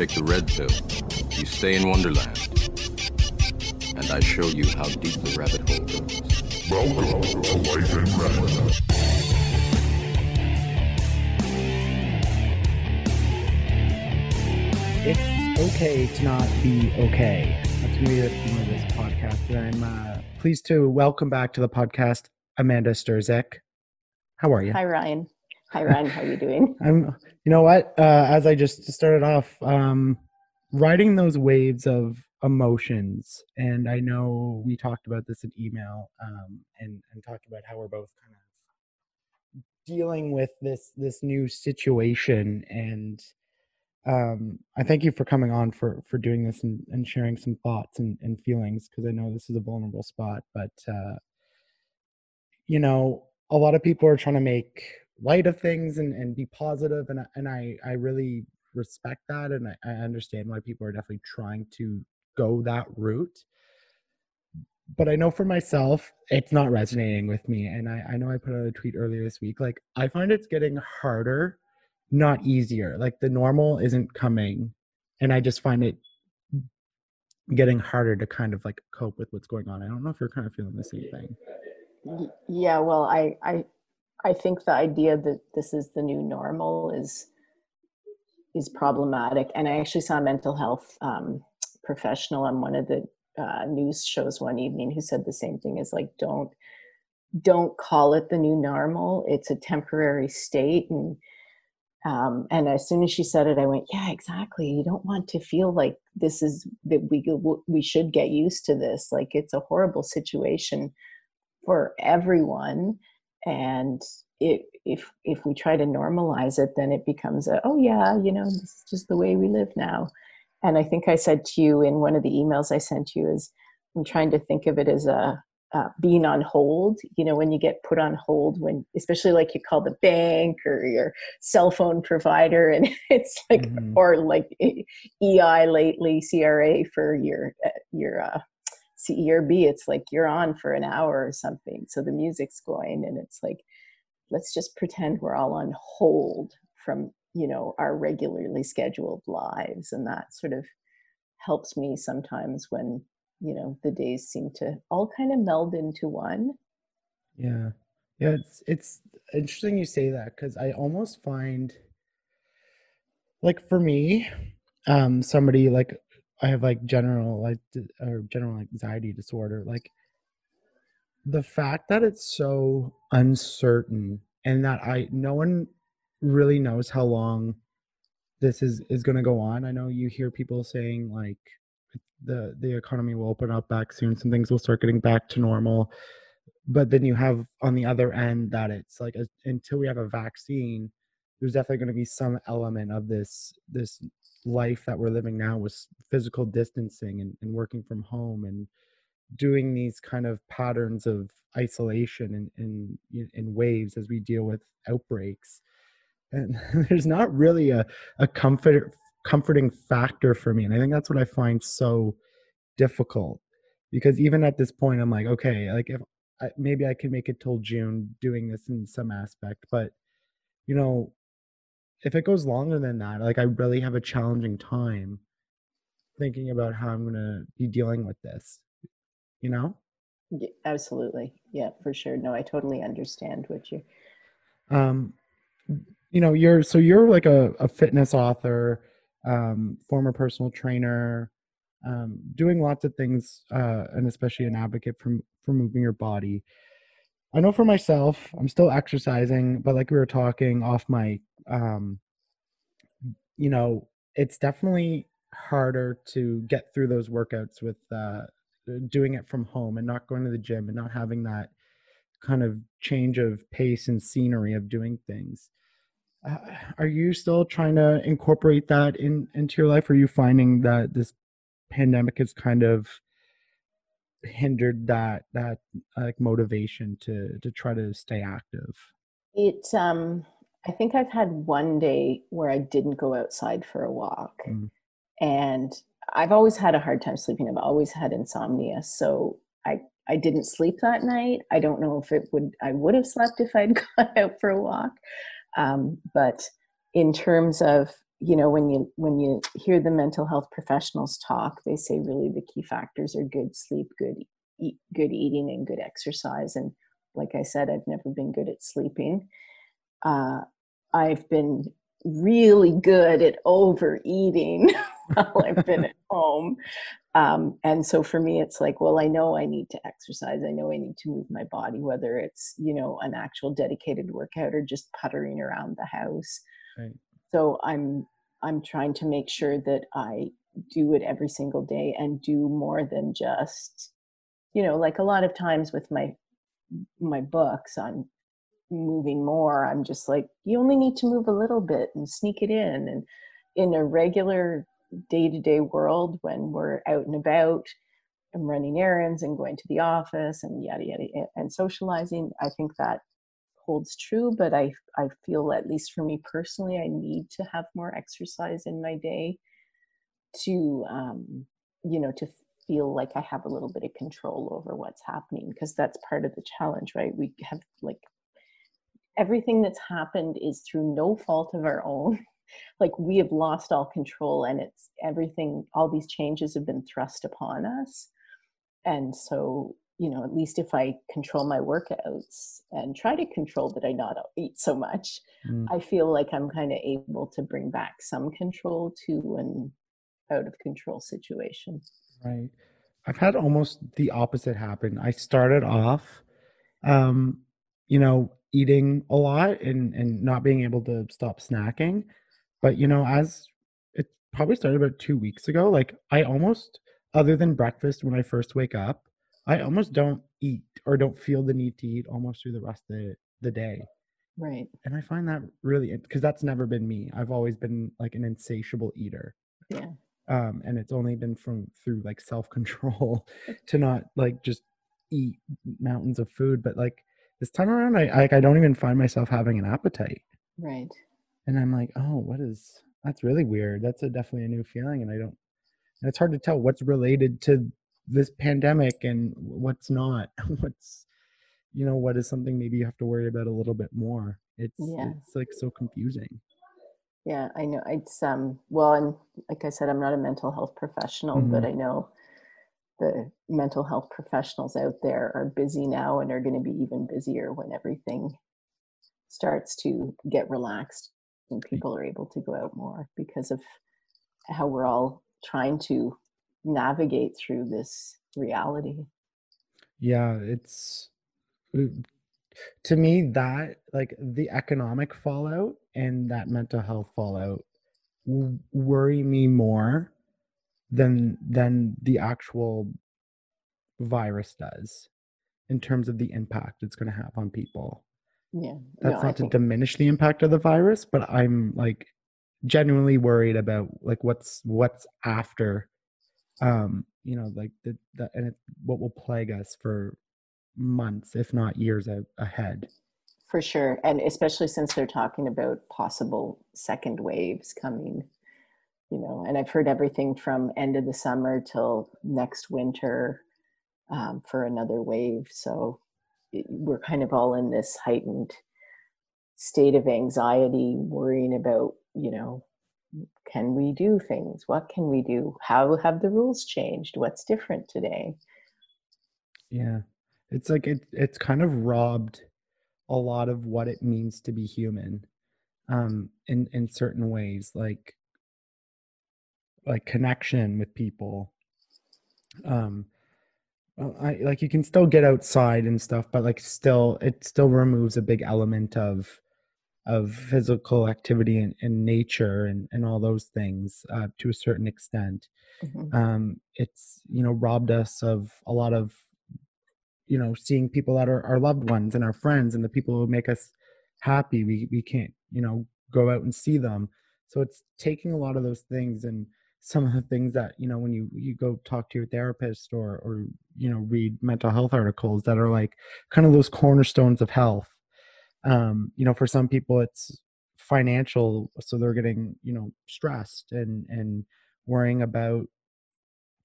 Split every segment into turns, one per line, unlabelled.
shake the red pill, you stay in Wonderland. And I show you how deep the rabbit hole goes.
Welcome to Life in Red.
It's okay to not be okay. That's going to be the theme of this podcast. And I'm uh, pleased to welcome back to the podcast Amanda Sterczyk. How are you?
Hi, Ryan. Hi, Ryan. How are you doing?
I'm. You know what? Uh, as I just started off, um, riding those waves of emotions, and I know we talked about this in email, um, and and talked about how we're both kind of dealing with this this new situation and um, I thank you for coming on for for doing this and, and sharing some thoughts and, and feelings because I know this is a vulnerable spot. But uh, you know, a lot of people are trying to make light of things and, and be positive, and and I I really respect that, and I, I understand why people are definitely trying to go that route. But I know for myself, it's not resonating with me, and I I know I put out a tweet earlier this week. Like I find it's getting harder not easier. Like the normal isn't coming, and I just find it getting harder to kind of like cope with what's going on. I don't know if you're kind of feeling the same thing.
Yeah, well, I I I think the idea that this is the new normal is is problematic. And I actually saw a mental health um, professional on one of the uh, news shows one evening who said the same thing: is like don't don't call it the new normal. It's a temporary state and um, and as soon as she said it, I went, "Yeah, exactly. You don't want to feel like this is that we we should get used to this. Like it's a horrible situation for everyone, and it, if if we try to normalize it, then it becomes a, oh yeah, you know, this is just the way we live now. And I think I said to you in one of the emails I sent you is, I'm trying to think of it as a uh, being on hold you know when you get put on hold when especially like you call the bank or your cell phone provider and it's like mm-hmm. or like EI lately CRA for your uh, your uh, CERB it's like you're on for an hour or something so the music's going and it's like let's just pretend we're all on hold from you know our regularly scheduled lives and that sort of helps me sometimes when you know the days seem to all kind of meld into one.
Yeah. Yeah it's it's interesting you say that because i almost find like for me um somebody like i have like general like or general anxiety disorder like the fact that it's so uncertain and that i no one really knows how long this is is going to go on. I know you hear people saying like the the economy will open up back soon some things will start getting back to normal but then you have on the other end that it's like a, until we have a vaccine there's definitely going to be some element of this this life that we're living now with physical distancing and, and working from home and doing these kind of patterns of isolation in, in in waves as we deal with outbreaks. And there's not really a, a comfort comforting factor for me and i think that's what i find so difficult because even at this point i'm like okay like if I, maybe i can make it till june doing this in some aspect but you know if it goes longer than that like i really have a challenging time thinking about how i'm going to be dealing with this you know?
Yeah, absolutely. Yeah for sure. No i totally understand what you
um you know you're so you're like a, a fitness author um, former personal trainer, um, doing lots of things, uh, and especially an advocate for for moving your body. I know for myself, I'm still exercising, but like we were talking off my, um, you know, it's definitely harder to get through those workouts with uh, doing it from home and not going to the gym and not having that kind of change of pace and scenery of doing things. Uh, are you still trying to incorporate that in into your life? Are you finding that this pandemic has kind of hindered that that like motivation to to try to stay active?
It um i think i've had one day where i didn't go outside for a walk mm. and i've always had a hard time sleeping. I've always had insomnia so i i didn't sleep that night. I don't know if it would i would have slept if i'd gone out for a walk um, but in terms of you know when you when you hear the mental health professionals talk they say really the key factors are good sleep good eat, good eating and good exercise and like i said i've never been good at sleeping uh, i've been really good at overeating while i've been at home. Um, and so for me it's like well i know i need to exercise. I know i need to move my body whether it's you know an actual dedicated workout or just puttering around the house.
Right.
so i'm i'm trying to make sure that i do it every single day and do more than just you know like a lot of times with my my books on moving more i'm just like you only need to move a little bit and sneak it in. And in a regular day-to-day world when we're out and about and running errands and going to the office and yada yada and socializing i think that holds true but i i feel at least for me personally i need to have more exercise in my day to um you know to feel like i have a little bit of control over what's happening because that's part of the challenge right? We have like everything that's happened is through no fault of our own like we have lost all control and it's everything all these changes have been thrust upon us and so you know at least if i control my workouts and try to control that i not eat so much
Mm.
i feel like i'm kind of able to bring back some control to an out of control situation
Right. I've had almost the opposite happen. I started off, um, you know, eating a lot and and not being able to stop snacking. But you know, as it probably started about two weeks ago, like I almost, other than breakfast when I first wake up, I almost don't eat or don't feel the need to eat almost through the rest of the, the day.
right
And I find that really because that's never been me. I've always been like an insatiable eater.
yeah
um and it's only been from through like self-control to not like just eat mountains of food but like this time around i like i don't even find myself having an appetite.
Right.
And i'm like oh what is that's really weird. That's a definitely a new feeling and i don't and it's hard to tell what's related to this pandemic and what's not what's you know what is something maybe you have to worry about a little bit more. It's
Yeah.
it's like so confusing.
Yeah, I know. It's um well, and like I said, I'm not a mental health professional, but I know the mental health professionals out there are busy now and are going to be even busier when everything starts to get relaxed and people are able to go out more because of how we're all trying to navigate through this reality.
Yeah, it's uh, to me that like the economic fallout and that mental health fallout worry me more than than the actual virus does in terms of the impact it's going to have on people.
Yeah.
That's
no,
not to diminish the impact of the virus, but I'm like genuinely worried about like what's what's after um you know like the, the and it, what will plague us for months if not years a- ahead
for sure. And especially since they're talking about possible second waves coming, you know, and I've heard everything from end of the summer till next winter um, for another wave. So it, we're kind of all in this heightened state of anxiety, worrying about, you know, can we do things? What can we do? How have the rules changed? What's different today?
yeah it's like it it's kind of robbed a lot of what it means to be human um in in certain ways like like connection with people. Um well, I like you can still get outside and stuff but like still it still removes a big element of of physical activity and, and nature and and all those things uh, to a certain extent.
Mhm.
um it's you know robbed us of a lot of you know seeing people that are our loved ones and our friends and the people who make us happy. We we can't you know go out and see them. So it's taking a lot of those things and some of the things that you know when you you go talk to your therapist or or you know read mental health articles that are like kind of those cornerstones of health um you know for some people it's financial so they're getting you know stressed and and worrying about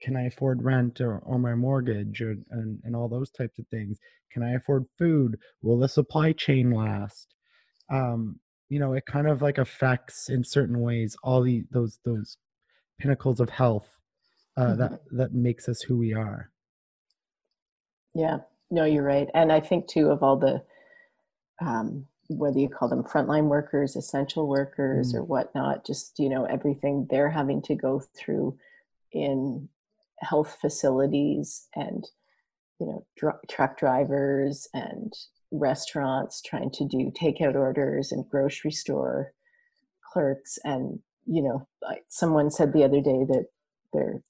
can I afford rent or, or my mortgage or, and, and all those types of things? Can I afford food? Will the supply chain last? Um, you know it kind of like affects in certain ways all the those those pinnacles of health uh,
Mhm.
that that makes us who we are
Yeah, no, you're right. And I think too of all the, um, whether you call them frontline workers, essential workers,
Mm.
or whatnot, just you know everything they're having to go through in health facilities and you know dr- truck drivers and restaurants trying to do takeout orders and grocery store clerks and you know like someone said the other day that their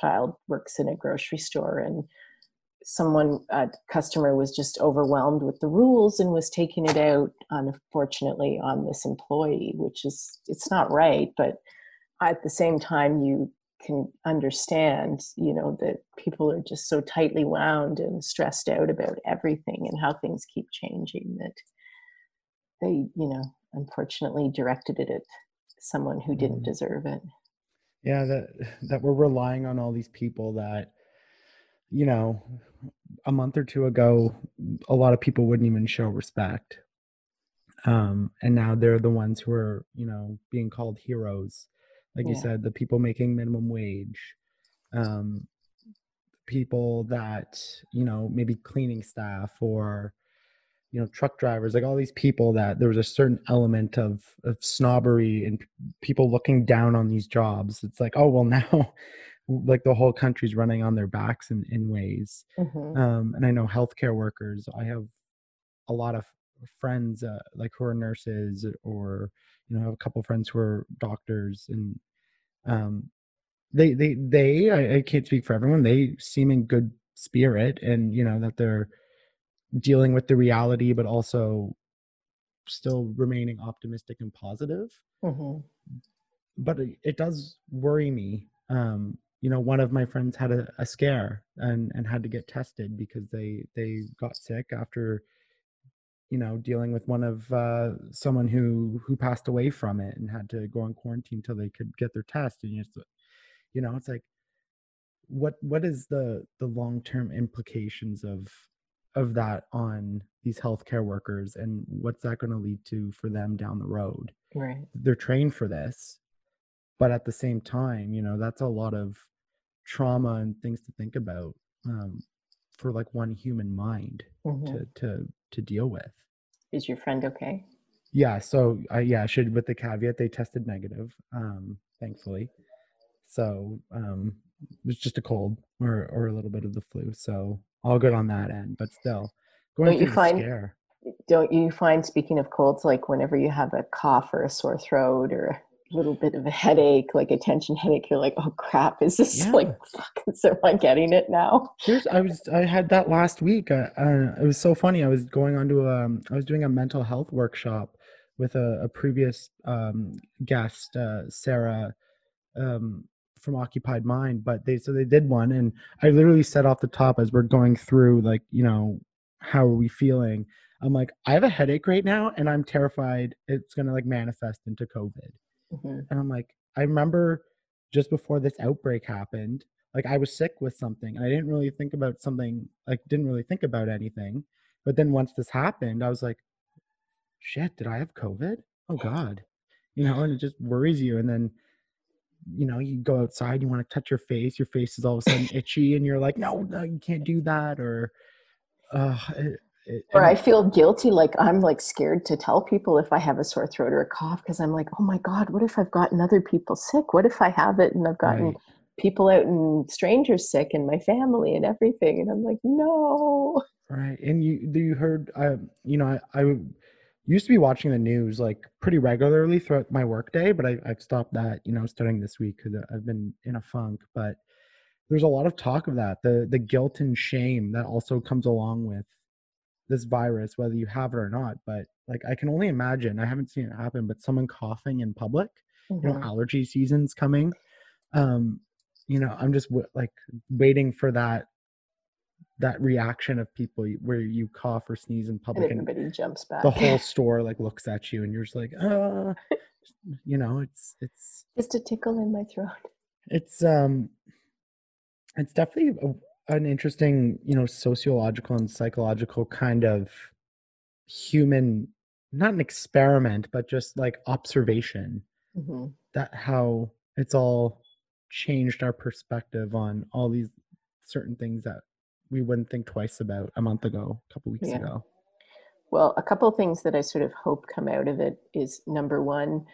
child works in a grocery store and someone a customer was just overwhelmed with the rules and was taking it out unfortunately on this employee which is it's not right but at the same time you can understand you know that people are just so tightly wound and stressed out about everything and how things keep changing that they you know unfortunately directed it at someone who didn't
Mm.
deserve it.
Yeah that that we're relying on all these people that you know a month or two ago a lot of people wouldn't even show respect. Um and now they're the ones who are you know being called heroes. Like you said the people making minimum wage um people that you know maybe cleaning staff or you know truck drivers like all these people that there was a certain element of of snobbery and people looking down on these jobs it's like oh well now like the whole country's running on their backs in, in ways
Mhm.
um and i know healthcare workers i have a lot of friends uh, like who are nurses or you know I have a couple friends who are doctors and um they they they I, I can't speak for everyone they seem in good spirit and you know that they're dealing with the reality but also still remaining optimistic and positive
Mhm.
but it, it does worry me um you know one of my friends had a, a scare and and had to get tested because they they got sick after you know dealing with one of uh someone who who passed away from it and had to go on quarantine till they could get their test and you just you know it's like what what is the the long term implications of of that on these healthcare workers and what's that going to lead to for them down the road.
Right.
They're trained for this but at the same time you know that's a lot of trauma and things to think about um, for like one human mind
Mhm.
to to to deal with.
Is your friend okay?
Yeah so i yeah I should with the caveat they tested negative um thankfully. So um it was just a cold or or a little bit of the flu so all good on that end but still going
Don't you
through
find-
scare
don't you find speaking of colds like whenever you have a cough or a sore throat or a little bit of a headache like a tension headache you're like oh crap is this
Yeah.
like fucking am i getting it now
Here's I was I had that last week. Uh, uh, it was so funny. I was going on to um I was doing a mental health workshop with a, a previous um guest, uh, Sarah, um from Occupied Mind. But they so they did one, and I literally said off the top as we're going through like you know how are we feeling. I'm like I have a headache right now, and I'm terrified it's gonna like manifest into COVID.
Mhm.
And I'm like, I remember just before this outbreak happened, like I was sick with something. And I didn't really think about something, like didn't really think about anything. But then once this happened, I was like, shit, did I have COVID? Oh God. You know, and it just worries you. And then, you know, you go outside, you want to touch your face, your face is all of a sudden itchy, and you're like, no, no, you can't do that. Or uh it, it,
or i feel guilty like i'm like scared to tell people if i have a sore throat or a cough because i'm like oh my god what if i've gotten other people sick what if i have it and i've gotten
Right.
people out and strangers sick and my family and everything and i'm like no
Right. And you do you heard I you know, I, I used to be watching the news like pretty regularly throughout my workday, but I, I've stopped that, you know, starting this week because I've been in a funk. But there's a lot of talk of that, the the guilt and shame that also comes along with this virus, whether you have it or not. But like I can only imagine, I haven't seen it happen, but someone coughing in public, you know,
Mhm.
allergy season's coming. Um, you know, I'm just w- like waiting for that that reaction of people where you cough or sneeze in public and
everybody jumps back.
the whole store like looks at you and you're just like uh you know it's it's
just a tickle in my throat.
It's um it's definitely a, an interesting you know sociological and psychological kind of human not an experiment, but just like observation
hmm
that how it's all changed our perspective on all these certain things that we wouldn't think twice about a month ago, a couple weeks
Yeah.
ago.
Well, a couple of things that I sort of hope come out of it is number one,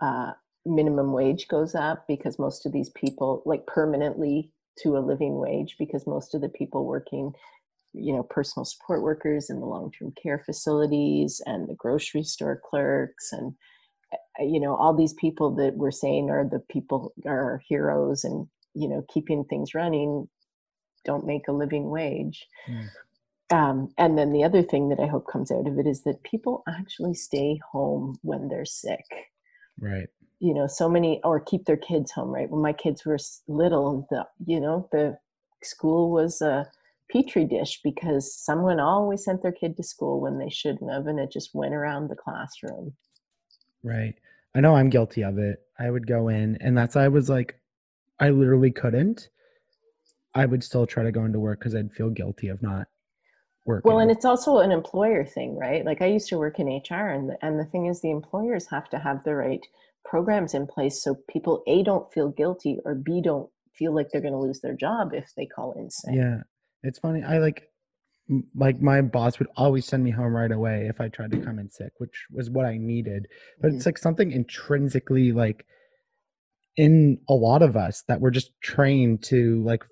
uh, minimum wage goes up because most of these people, like permanently to a living wage, because most of the people working, you know, personal support workers in the long term care facilities and the grocery store clerks and, uh, you know, all these people that we're saying are the people are heroes and, you know, keeping things running don't make a living wage.
Mm.
Um, and then the other thing that I hope comes out of it is that people actually stay home when they're sick.
Right.
You know, so many or keep their kids home. Right when my kids were little, the you know the school was a petri dish because someone always sent their kid to school when they shouldn't have, and it just went around the classroom.
Right. I know I'm guilty of it. I would go in, and that's I was like, I literally couldn't. I would still try to go into work because I'd feel guilty of not working.
Well, and it's also an employer thing, right? Like I used to work in HR, and the, and the thing is, the employers have to have the right programs in place so people a don't feel guilty or b don't feel like they're going to lose their job if they call in sick.
yeah, it's funny. I like, like my boss would always send me home right away if I tried to come in sick, which was what I needed. But
Mhm.
it's like something intrinsically like in a lot of us that we're just trained to like,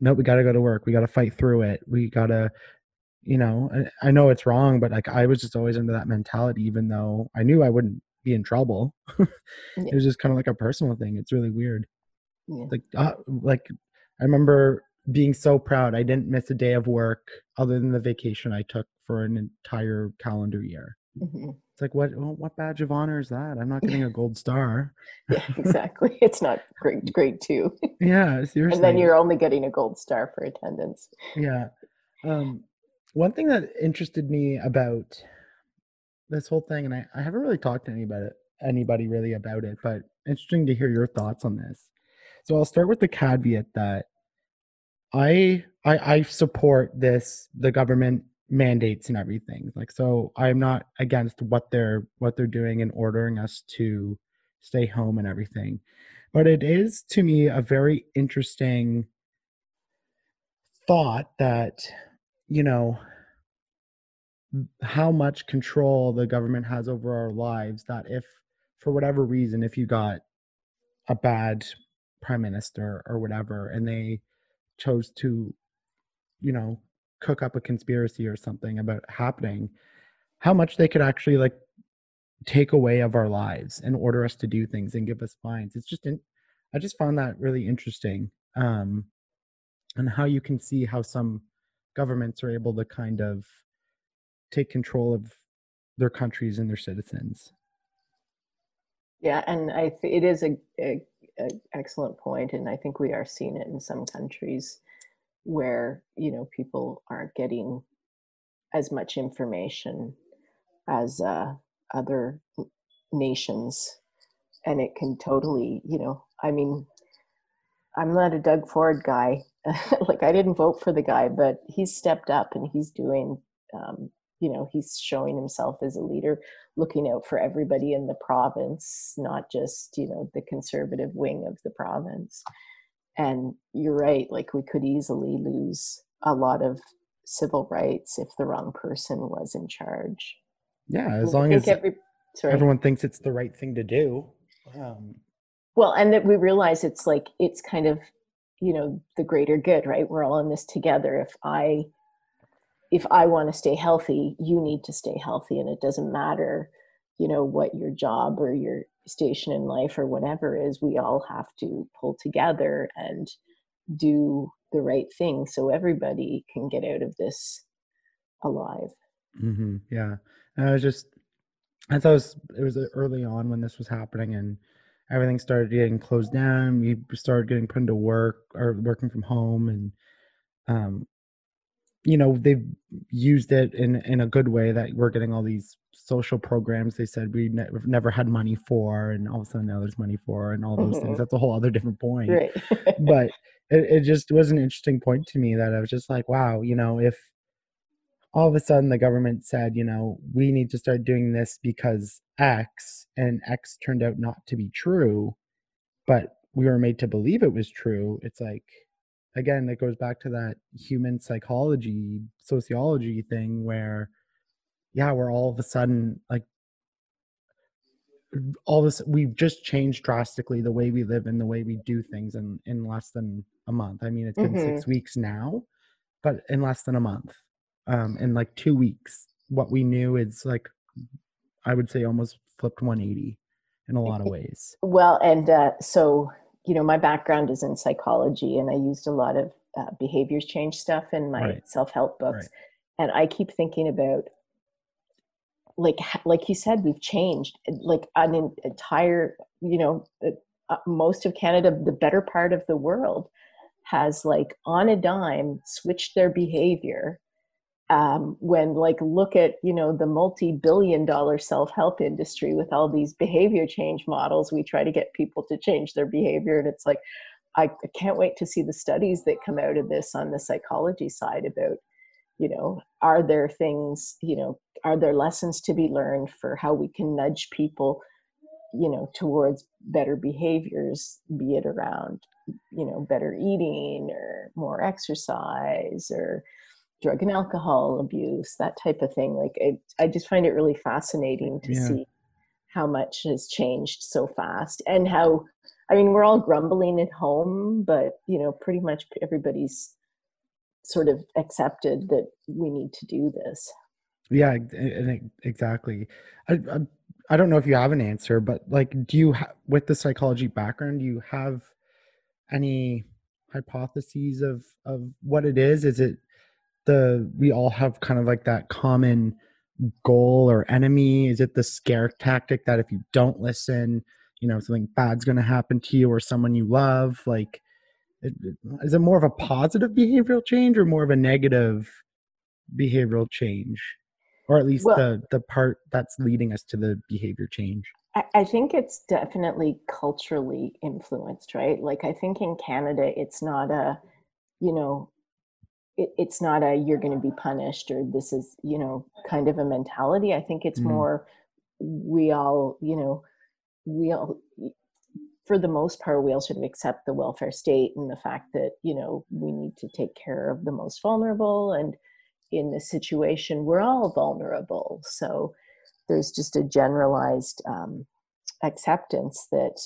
no, we got to go to work. We got to fight through it. We got to, you know, I, I know it's wrong, but like I was just always under that mentality, even though I knew I wouldn't be in trouble. It was just kind of like a personal thing. It's really weird.
Yeah.
Like, uh, like I remember being so proud. I didn't miss a day of work other than the vacation I took for an entire calendar year.
Mhm.
It's like, what, well, what badge of honor is that? I'm not getting a gold star.
yeah, exactly. It's not great, great too.
Yeah, seriously.
and then you're only getting a gold star for attendance.
Yeah. Um, one thing that interested me about this whole thing, and I, I haven't really talked to anybody anybody really about it, but interesting to hear your thoughts on this. So I'll start with the caveat that I I, I support this the government mandates and everything. Like so I'm not against what they're what they're doing and ordering us to stay home and everything. But it is to me a very interesting thought that you know how much control the government has over our lives that if for whatever reason if you got a bad prime minister or whatever and they chose to you know cook up a conspiracy or something about happening how much they could actually like take away of our lives and order us to do things and give us fines. It's just in, i just found that really interesting um and how you can see how some governments are able to kind of take control of their countries and their citizens.
Yeah, and I th- it is a, a, a excellent point, and I think we are seeing it in some countries where you know people aren't getting as much information as uh, other nations, and it can totally, you know, I mean, I'm not a Doug Ford guy. like I didn't vote for the guy, but he's stepped up and he's doing, um, you know, he's showing himself as a leader, looking out for everybody in the province, not just you know the conservative wing of the province. And you're right. Like we could easily lose a lot of civil rights if the wrong person was in charge.
yeah as long as
every, sorry.
everyone thinks it's the right thing to do um
Well, and that we realize it's like it's kind of, you know, the greater good, right? We're all in this together. If I if I want to stay healthy, you need to stay healthy and it doesn't matter, you know, what your job or your station in life or whatever is, we all have to pull together and do the right thing so everybody can get out of this alive.
hmm yeah and i was just i thought it was, it was uh, early on when this was happening and everything started getting closed down we started getting put into work or working from home and um you know they've used it in in a good way that we're getting all these social programs they said we ne- we've never had money for and all of a sudden now there's money for and all those
Mhm.
things that's a whole other different point
Right.
but it, it just was an interesting point to me that I was just like, wow, you know, if all of a sudden the government said, you know, we need to start doing this because X, and X turned out not to be true, but we were made to believe it was true. It's like, again, it goes back to that human psychology, sociology thing where, yeah, we're all of a sudden like, all this we've just changed drastically the way we live and the way we do things in in less than a month. I mean it's been
Mhm.
six weeks now but in less than a month um in like two weeks. What we knew is like i would say almost flipped 180 in a lot of ways.
Well, and uh, so, you know, my background is in psychology, and I used a lot of uh, behaviors change stuff in my
Right.
self help books.
Right.
And I keep thinking about, like, like you said, we've changed. Like an en- entire, you know, uh, uh, most of Canada, the better part of the world, has like on a dime switched their behavior um, when like look at you know the multi-billion dollar self-help industry with all these behavior change models we try to get people to change their behavior and it's like i I can't wait to see the studies that come out of this on the psychology side about you know are there things you know are there lessons to be learned for how we can nudge people you know towards better behaviors be it around you know better eating or more exercise or drug and alcohol abuse that type of thing like it, i just find it really fascinating to
Yeah.
see how much has changed so fast and how i mean we're all grumbling at home but you know pretty much everybody's sort of accepted that we need to do this.
Yeah ex- and ex- exactly. I, I i don't know if you have an answer but like do you ha- with the psychology background do you have any hypotheses of of what it is? Is it the we all have kind of like that common goal or enemy? Is it the scare tactic that if you don't listen you know something bad's going to happen to you or someone you love? Like is it more of a positive behavioral change or more of a negative behavioral change? Or at least
Well-
the the part that's leading us to the behavior change?
I, I think it's definitely culturally influenced, right? Like I think in Canada, it's not a, you know, it, it's not a you're going to be punished or this is, you know, kind of a mentality. I think it's
Mm.
more we all, you know, we all, for the most part, we all sort of accept the welfare state and the fact that you know we need to take care of the most vulnerable and in this situation we're all vulnerable so there's just a generalized um, acceptance that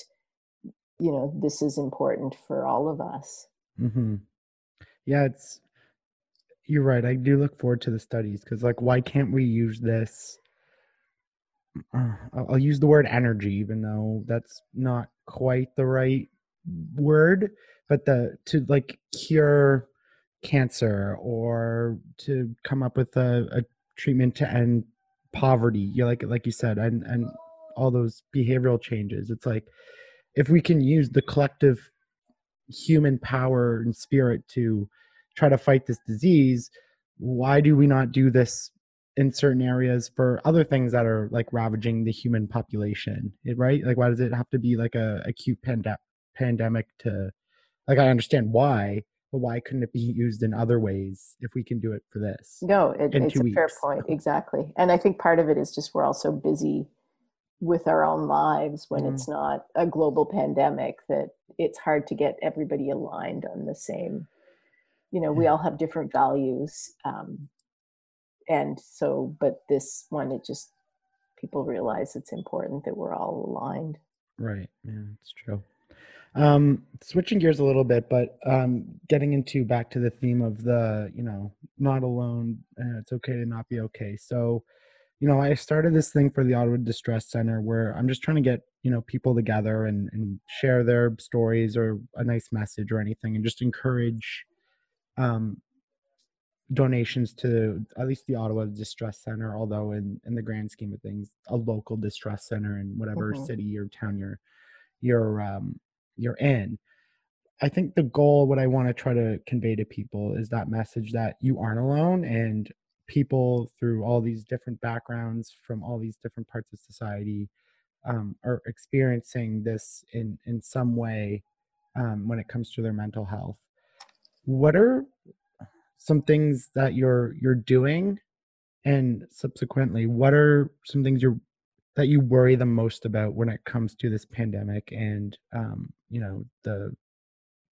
you know this is important for all of us
hmm Yeah, it's you're right. I do look forward to the studies because, like, why can't we use this? Uh, I'll, I'll use the word energy, even though that's not quite the right word. But the to like cure cancer or to come up with a, a treatment to end poverty. You like like you said, and and all those behavioral changes. It's like if we can use the collective human power and spirit to try to fight this disease why do we not do this in certain areas for other things that are like ravaging the human population right? Like why does it have to be like a acute pande- pandemic to like i understand why but why couldn't it be used in other ways if we can do it for this
no it, it's a
two
fair point exactly. And i think part of it is just we're all so busy with our own lives when
Mhm.
it's not a global pandemic that it's hard to get everybody aligned on the same you know we all have different values um, and so but this one it just people realize it's important that we're all aligned
Right. Yeah, it's true. Um, switching gears a little bit, but um, getting into back to the theme of the, you know, not alone. Uh, it's okay to not be okay. So, you know, I started this thing for the Ottawa Distress Center where I'm just trying to get, you know, people together and, and share their stories or a nice message or anything and just encourage um, donations to at least the Ottawa Distress Center, although in, in the grand scheme of things, a local distress center in whatever
Mhm.
city or town you're you're um, you're in. I think the goal, what I want to try to convey to people, is that message that you aren't alone, and people through all these different backgrounds from all these different parts of society um, are experiencing this in in some way um, when it comes to their mental health. What are some things that you're you're doing And subsequently, what are some things you're that you worry the most about when it comes to this pandemic and um, you know the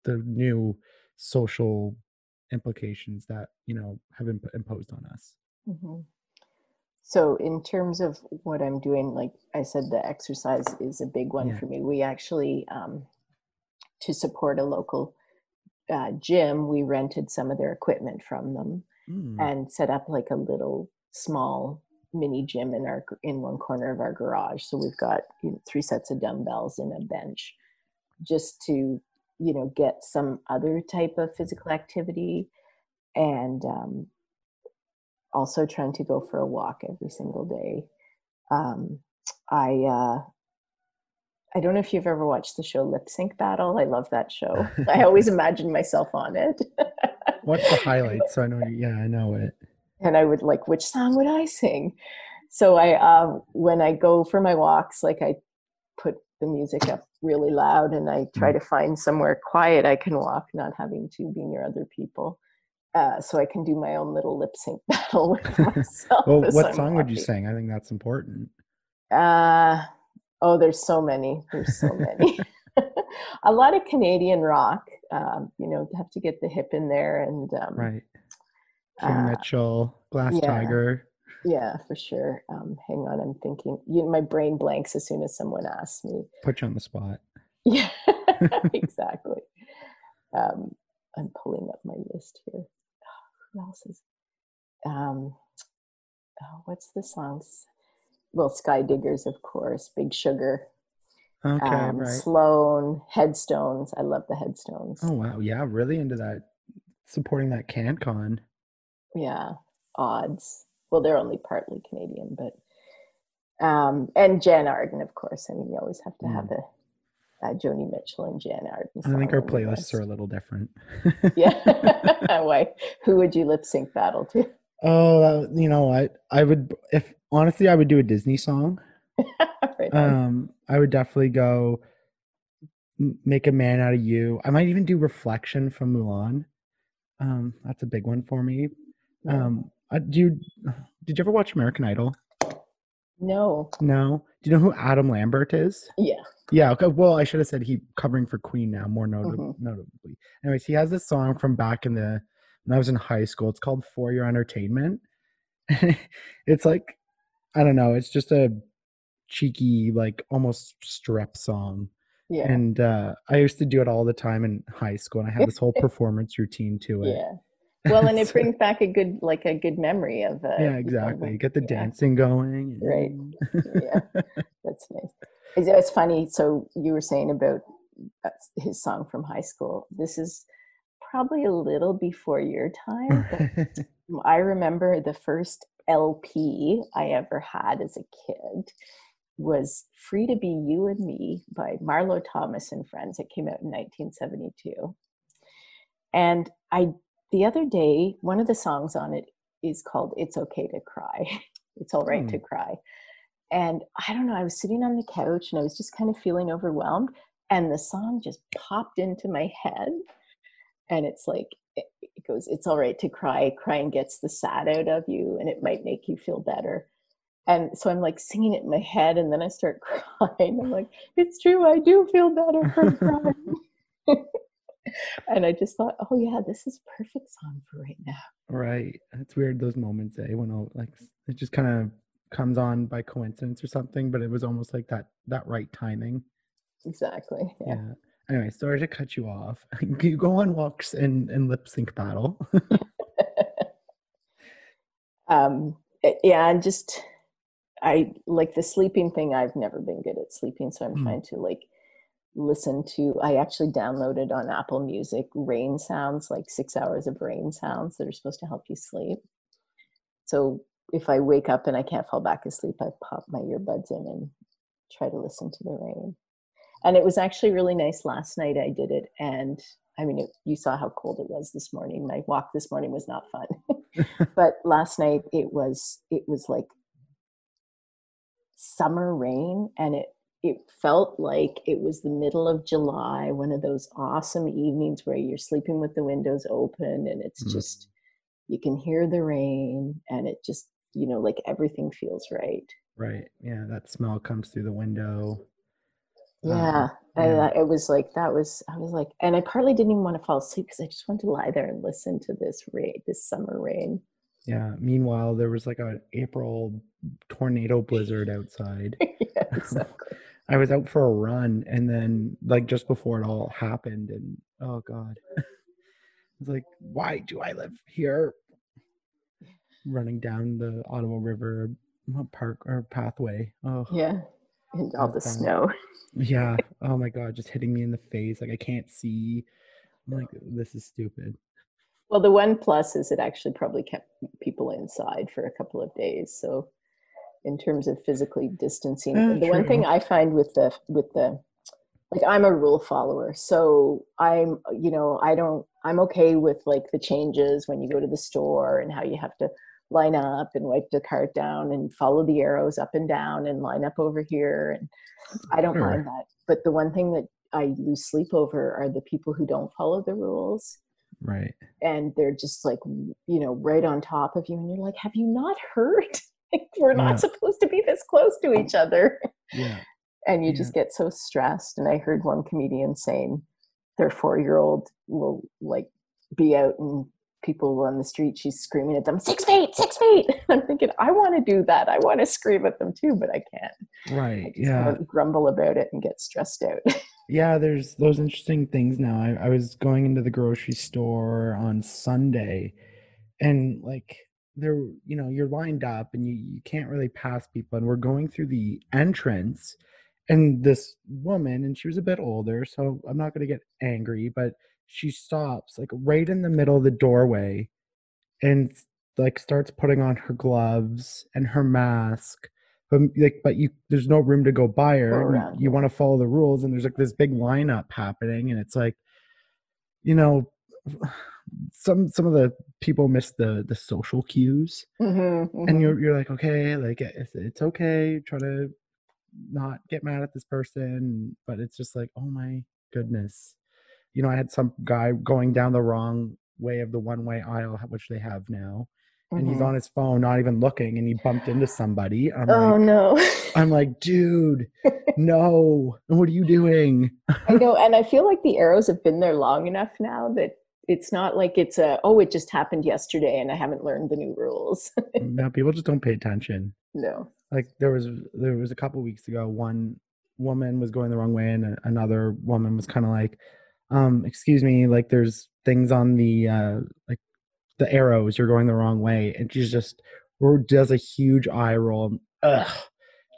the new social implications that you know have been imposed on us
hmm So, in terms of what I'm doing, like I said, the exercise is a big one
Yeah.
for me. We actually, um, to support a local uh, gym, we rented some of their equipment from them
Mm,
and set up like a little small mini gym in our in one corner of our garage. So we've got you know, three sets of dumbbells and a bench, just to you know get some other type of physical activity, and um, also trying to go for a walk every single day. Um, I uh, I don't know if you've ever watched the show Lip Sync Battle. I love that show. I always imagine myself on it.
what's the highlights so i know yeah i know it
and I would like, which song would I sing? So I, um, when I go for my walks, like I put the music up really loud, and I try to find somewhere quiet I can walk, not having to be near other people, uh, so I can do my own little lip sync battle with myself.
well what
I'm
song would you sing i think that's important
Uh, oh, there's so many. There's so many. a lot of Canadian rock. Um, you know, have to get the hip in there, and um,
right kim
uh,
mitchell glass
yeah.
tiger
Yeah, for sure. Um, hang on, I'm thinking. You my brain blanks as soon as someone asks me.
put you on the spot
Yeah, exactly. Um, I'm pulling up my list here. Who else is? Um, oh, what's the songs? Well, Skydiggers, of course. Big Sugar.
okay
um,
right
Sloan. Headstones. I love the Headstones.
oh wow yeah really into that supporting that cancon
yeah odds well they're only partly canadian but um and jann arden of course i mean you always have to have a, joni mitchell and jann arden
i think our playlists
list.
are a little different
yeah why who would you lip sync battle to
oh that- you know what i would if honestly i would do a disney song.
Right
um i would definitely go make a man out of you. I might even do reflection from mulan. Um that's a big one for me. Um I, do you did you ever watch american idol?
No.
No? Do you know who adam lambert is?
Yeah.
Yeah okay, well i should have said he covering for queen now more notab-
Mhm.
notably. Anyways he has this song from back in the when i was in high school. It's called for your entertainment. It's like i don't know it's just a cheeky like almost strep song
yeah
and uh i used to do it all the time in high school and i had this whole performance routine to it
yeah well and it
So-
brings back a good like a good memory of uh,
yeah
you
exactly
the-
get the
yeah.
dancing going
Right. Yeah. That's nice. It's, it's funny. So you were saying about uh, his song from high school. This is probably a little before your time. But I remember the first LP I ever had as a kid was "Free to Be You and Me" by Marlo Thomas and Friends. It came out in 1972, and I the other day one of the songs on it is called "It's Okay to Cry." It's all right to hmm. cry. And I don't know, I was sitting on the couch and I was just kind of feeling overwhelmed. And the song just popped into my head. And it's like, it, goes, It's all right to cry. Crying gets the sad out of you and it might make you feel better. And so I'm like singing it in my head and then I start crying. I'm like, It's true, I do feel better from crying. and I just thought, Oh, yeah, this is perfect song for right now.
Right. It's weird those moments, eh? When all like it just kind of comes on by coincidence or something, but it was almost like that that right timing.
Exactly.
Yeah.
Yeah.
Anyway, sorry to cut you off. you go on walks and, and lip sync battle.
um eh, yeah and just i like the sleeping thing i've never been good at sleeping so i'm
Mm.
trying to like listen to i actually downloaded on apple music rain sounds like six hours of rain sounds that are supposed to help you sleep so if i wake up and i can't fall back asleep i pop my earbuds in and try to listen to the rain and it was actually really nice last night i did it and i mean it, you saw how cold it was this morning my walk this morning was not fun but last night it was it was like summer rain and it it felt like it was the middle of july one of those awesome evenings where you're sleeping with the windows open and it's
Mhm.
just you can hear the rain and it just you know like everything feels right
Right. Yeah. That smell comes through the window. Um,
yeah, I,
yeah.
uh, it was like that was i was like and i partly didn't even want to fall asleep because i just wanted to lie there and listen to this rain this summer rain
Yeah. Meanwhile, there was like an April tornado blizzard outside.
yeah exactly
I was out for a run and then like just before it all happened and oh god. it's like, why do I live here? Running down the Ottawa River uh, park or pathway. Oh
yeah and all the snow
yeah. Oh my god, just hitting me in the face. Like I can't see. I'm like, this is stupid.
well the one plus is it actually probably kept people inside for a couple of days so in terms of physically distancing
Uh,
the one thing i find with the with the like i'm a rule follower so i'm you know i don't i'm okay with like the changes when you go to the store and how you have to line up and wipe the cart down and follow the arrows up and down and line up over here and i don't
Sure.
mind that but the one thing that i lose sleep over are the people who don't follow the rules
Right.
and they're just like you know right on top of you and you're like have you not heard we're not
Yeah.
supposed to be this close to each other
Yeah.
and you
Yeah.
just get so stressed and i heard one comedian saying their four year old will like be out and people on the street she's screaming at them six feet six feet i'm thinking i want to do that i want to scream at them too but i can't I
Right.
just
Yeah.
grumble about it and get stressed out
Yeah, there's those interesting things now. I, I was going into the grocery store on Sunday and like there you know, you're lined up and you, you can't really pass people and we're going through the entrance and this woman and she was a bit older, so I'm not gonna get angry, but she stops like right in the middle of the doorway and like starts putting on her gloves and her mask but like but you there's no room to go by her. You- you want to follow the rules and there's like this big lineup happening and it's like you know some some of the people miss the the social cues.
Mhm,
and
mhm.
you're you're like okay like it's, it's okay try to not get mad at this person but it's just like oh my goodness you know i had some guy going down the wrong way of the one way aisle which they have now and he's
Mhm.
on his phone not even looking and he bumped into somebody i'm
oh
like
no
i'm like dude no what are you doing
I know, and I feel like the arrows have been there long enough now that it's not like it's a oh it just happened yesterday and I haven't learned the new rules.
no people just don't pay attention
no.
like there was there was a couple weeks ago one woman was going the wrong way and another woman was kind of like um excuse me like there's things on the uh like the arrows you're going the wrong way and she's just or does a huge eye roll ugh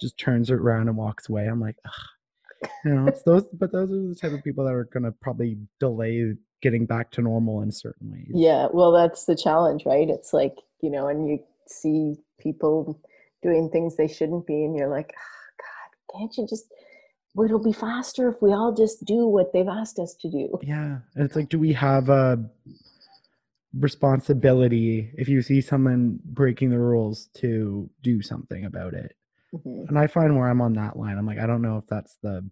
just turns around and walks away i'm like ugh. you know it's those but those are the type of people that are gonna probably delay getting back to normal in certain ways
Yeah, well that's the challenge, right? It's like, you know, and you see people doing things they shouldn't be and you're like, oh, God, can't you just it'll be faster if we all just do what they've asked us to do.
Yeah. And it's like, do we have a responsibility if you see someone breaking the rules to do something about it?
Mhm.
And I find where I'm on that line, I'm like, I don't know if that's the,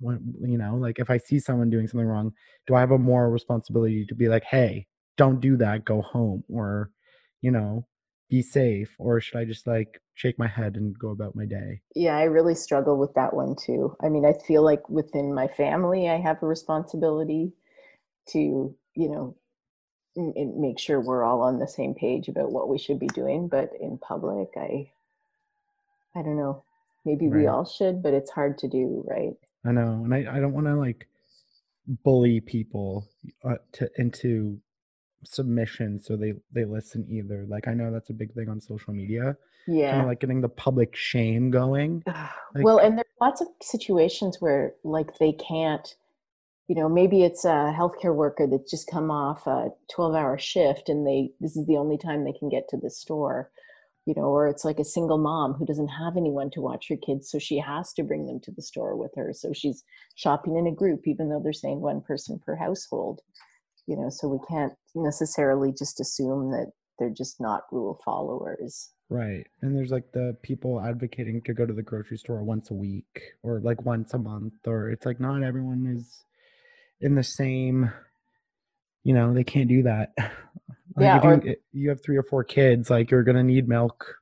you know, like if I see someone doing something wrong, do I have a moral responsibility to be like, hey, don't do that, go home, or, you know, be safe, or should I just like shake my head and go about my day?
Yeah, I really struggle with that one too. I mean, I feel like within my family, I have a responsibility to, you know, m- make sure we're all on the same page about what we should be doing. But in public, I, I don't know. Maybe we all should, but it's hard to do, right?
I know, and I, I don't want to like bully people uh, to into submission so they they listen either. Like I know that's a big thing on social media, kind
Yeah.
of like getting the public shame going.
well, and there's lots of situations where like they can't, you know, maybe it's a healthcare worker that's just come off a 12 hour shift and they, this is the only time they can get to the store, you know, or it's like a single mom who doesn't have anyone to watch her kids. So she has to bring them to the store with her. So she's shopping in a group, even though they're saying one person per household, you know, so we can't necessarily just assume that they're just not rule followers.
Right. And there's like the people advocating to go to the grocery store once a week or like once a month or it's like not everyone is in the same you know, they can't do that. Like
Yeah, or-
you, you have three or four kids, like you're gonna need milk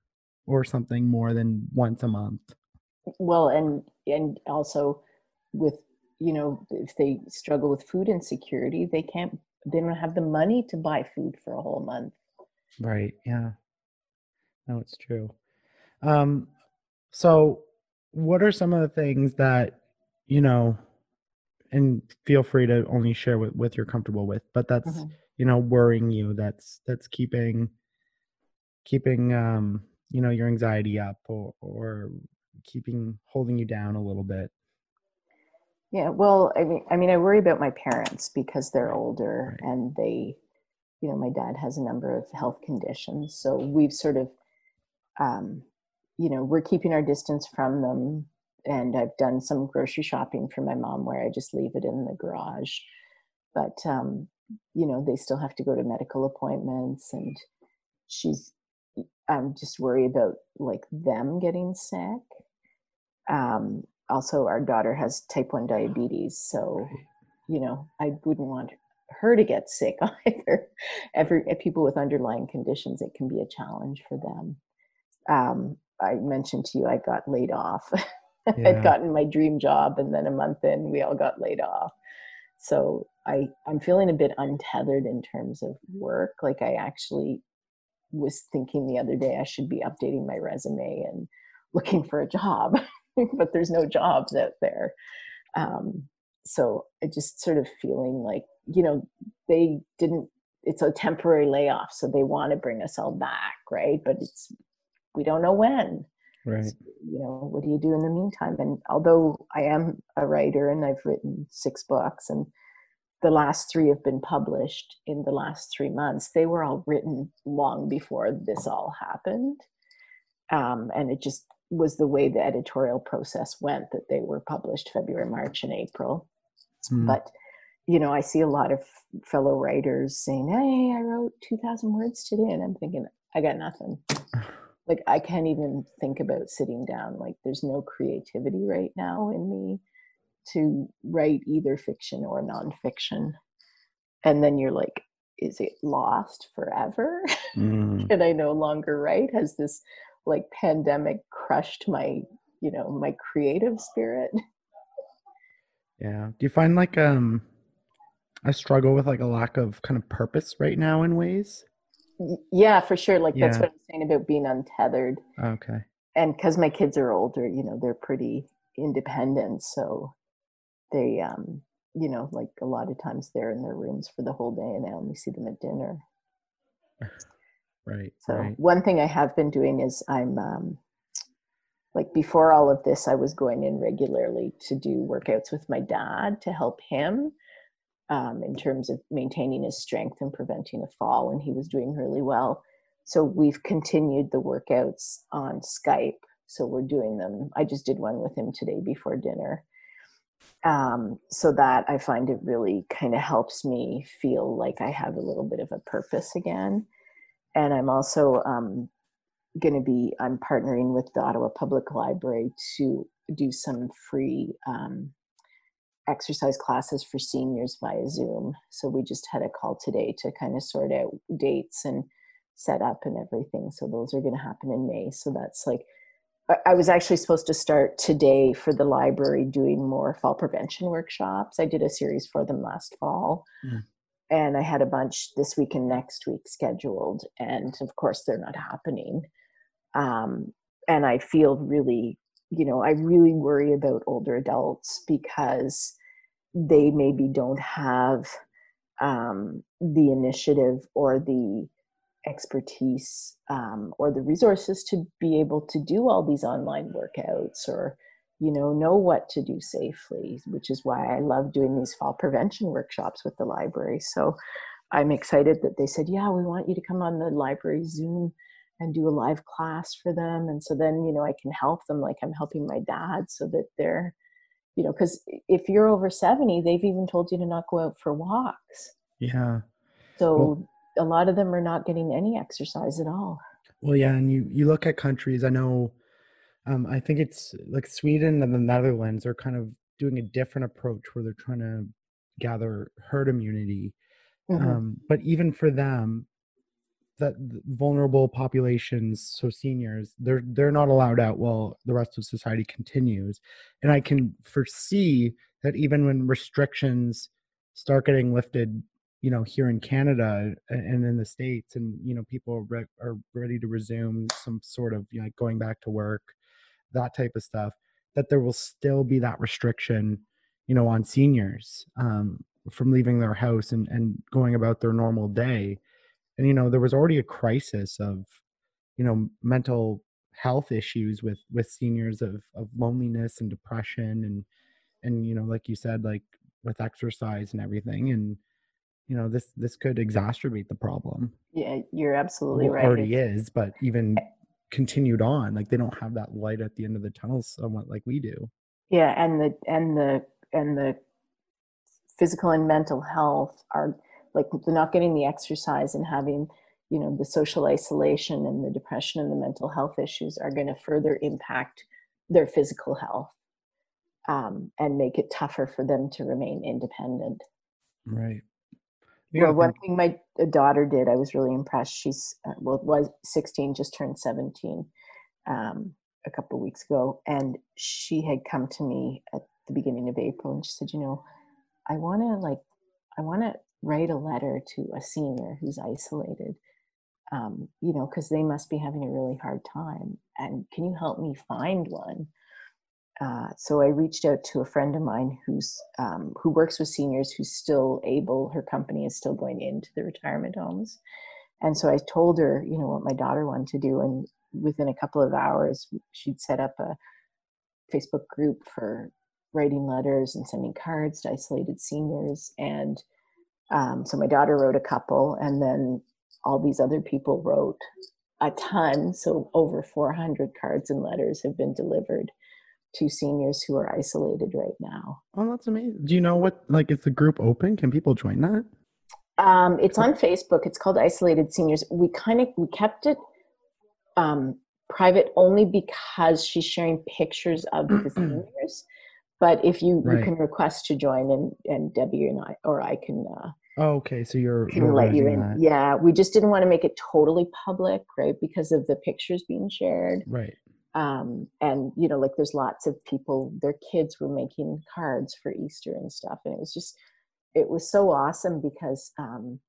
or something more than once a month.
well and and also with you know if they struggle with food insecurity they can't they don't have the money to buy food for a whole month
Right. Yeah. No, it's true. Um, so what are some of the things that, you know, and feel free to only share what, what you're comfortable with, but that's,
Mhm.
you know, worrying you, that's that's keeping keeping um, you know, your anxiety up or or keeping holding you down a little bit.
Yeah well i mean i mean i worry about my parents because they're older
right.
and they you know my dad has a number of health conditions so we've sort of um you know we're keeping our distance from them and i've done some grocery shopping for my mom where i just leave it in the garage but um you know they still have to go to medical appointments and she's i'm just worried about like them getting sick um also our daughter has type 1 diabetes so you know i wouldn't want her to get sick either. Every uh, people with underlying conditions it can be a challenge for them. Um i mentioned to you i got laid off.
Yeah.
i'd gotten my dream job and then a month in we all got laid off. So i i'm feeling a bit untethered in terms of work. Like i actually was thinking the other day i should be updating my resume and looking for a job but there's no jobs out there. Um, so i just sort of feeling like you know they didn't it's a temporary layoff so they want to bring us all back right? But it's we don't know when.
Right.
you know what do you do in the meantime? And although i am a writer and i've written six books and the last three have been published in the last three months they were all written long before this all happened. Um, and it just was the way the editorial process went that they were published february march and april.
Mm.
but you know i see a lot of fellow writers saying hey i wrote 2000 words today and i'm thinking i got nothing. Like i can't even think about sitting down. Like there's no creativity right now in me to write either fiction or nonfiction. And then you're like is it lost forever?
Mm.
can i no longer write. Has this like pandemic crushed my you know my creative spirit
Yeah. Do you find like um I struggle with like a lack of kind of purpose right now in ways?
Yeah for sure like that's what i'm saying about being untethered
Okay.
and because my kids are older you know they're pretty independent so they um you know like a lot of times they're in their rooms for the whole day and i only see them at dinner
Right.
so
right.
one thing i have been doing is i'm um like before all of this i was going in regularly to do workouts with my dad to help him um, in terms of maintaining his strength and preventing a fall and he was doing really well so we've continued the workouts on skype so we're doing them i just did one with him today before dinner um, so that i find it really kind of helps me feel like i have a little bit of a purpose again and i'm also um, going to be i'm partnering with the ottawa public library to do some free um, exercise classes for seniors via zoom so we just had a call today to kind of sort out dates and set up and everything so those are going to happen in may so that's like I- was actually supposed to start today for the library doing more fall prevention workshops. I did a series for them last fall.
Mm.
And I had a bunch this week and next week scheduled. And of course, they're not happening. Um, and I feel really, you know, I really worry about older adults because they maybe don't have um, the initiative or the expertise um, or the resources to be able to do all these online workouts or you know know what to do safely which is why i love doing these fall prevention workshops with the library so i'm excited that they said yeah we want you to come on the library zoom and do a live class for them and so then you know i can help them like i'm helping my dad so that they're you know because if you're over 70 they've even told you to not go out for walks
Yeah.
so a lot of them are not getting any exercise at all.
Well, yeah, and you you look at countries. I know, um, I think it's like Sweden and the Netherlands are kind of doing a different approach where they're trying to gather herd immunity.
Mhm.
Um, but even for them, that vulnerable populations, so seniors, they're they're not allowed out while the rest of society continues. And I can foresee that even when restrictions start getting lifted, you know, here in Canada and in the states, and you know, people are, re- are ready to resume some sort of you know, like going back to work, that type of stuff, that there will still be that restriction, you know, on seniors um, from leaving their house and and going about their normal day. And you know there was already a crisis of you know mental health issues with with seniors of of loneliness and depression and and you know like you said like with exercise and everything. And you know this this could exacerbate the problem.
Yeah, you're absolutely
well, it
right.
already
It's-
is but even continued on like they don't have that light at the end of the tunnel somewhat like we do.
Yeah and the and the and the physical and mental health are like they're not getting the exercise and having you know the social isolation and the depression and the mental health issues are going to further impact their physical health um, and make it tougher for them to remain independent.
Right
well, one thing my uh, daughter did, I was really impressed. She's uh, well, was 16, just turned 17 um, a couple of weeks ago, and she had come to me at the beginning of April, and she said, "You know, I want to like, I want to write a letter to a senior who's isolated, um, you know, because they must be having a really hard time, and can you help me find one?" Uh, so I reached out to a friend of mine who's um, who works with seniors who's still able. Her company is still going into the retirement homes, and so I told her, you know, what my daughter wanted to do, and within a couple of hours, she'd set up a Facebook group for writing letters and sending cards to isolated seniors. And um, so my daughter wrote a couple, and then all these other people wrote a ton. So over 400 cards and letters have been delivered to seniors who are isolated right now.
oh that's amazing do you know what like is the group open can people join that
Um, it's on Facebook. It's called Isolated Seniors. We kind of we kept it um, private only because she's sharing pictures of the seniors. But if you, you can request to join, and and Debbie and I or I can uh,
oh okay so you're,
can let you in.
that.
Yeah, we just didn't want to make it totally public, right? Because of the pictures being shared.
right
um, and you know like there's lots of people their kids were making cards for easter and stuff and it was just it was so awesome because um,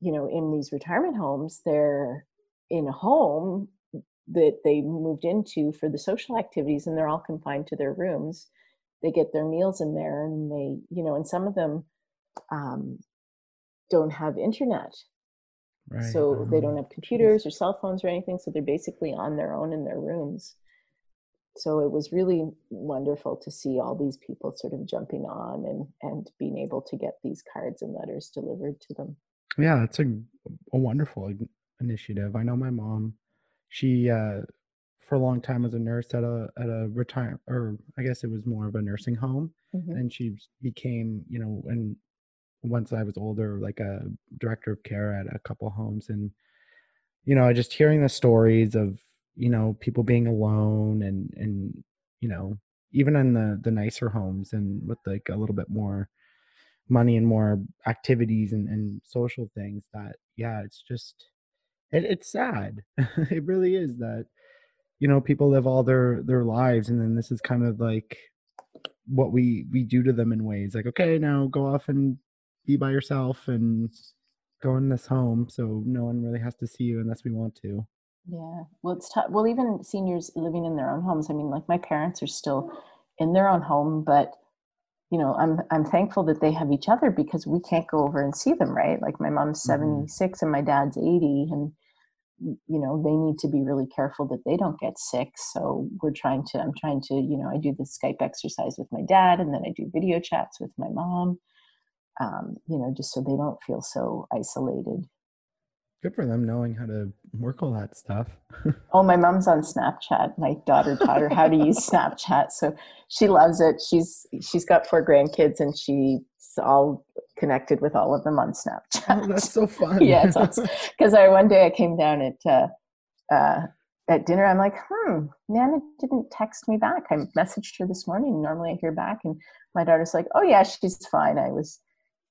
you know in these retirement homes they're in a home that they moved into for the social activities and they're all confined to their rooms. They get their meals in there and they you know and some of them um, don't have internet
right
so they don't
um,
have computers or cell phones or anything so they're basically on their own in their rooms. So it was really wonderful to see all these people sort of jumping on and and being able to get these cards and letters delivered to them.
Yeah it's a, a wonderful initiative. I know my mom she uh for a long time was a nurse at a at a retire or i guess it was more of a nursing home
Mhm.
and she became you know and once i was older like a director of care at a couple homes and you know just hearing the stories of you know people being alone and and you know even in the the nicer homes and with like a little bit more money and more activities and, and social things that yeah it's just it, it's sad. It really is that you know people live all their their lives and then this is kind of like what we we do to them in ways like okay now go off and be by yourself and go in this home so no one really has to see you unless we want to.
Yeah. Well it's tough. Well even seniors living in their own homes i mean like my parents are still in their own home but you know i'm i'm thankful that they have each other because we can't go over and see them right? Like my mom's
Mhm.
76 and my dad's 80 and you know they need to be really careful that they don't get sick. So we're trying to i'm trying to you know i do the skype exercise with my dad and then i do video chats with my mom um, you know just so they don't feel so isolated
good for them knowing how to work all that stuff
Oh, my mom's on Snapchat. My daughter taught her how to use Snapchat, so she loves it. She's she's got four grandkids, and she's all connected with all of them on Snapchat.
oh that's so fun
yeah, it's awesome. Because I one day I came down at uh, uh, at dinner. I'm like, hmm, Nana didn't text me back. I messaged her this morning. Normally I hear back, and my daughter's like, oh yeah, she's fine. I was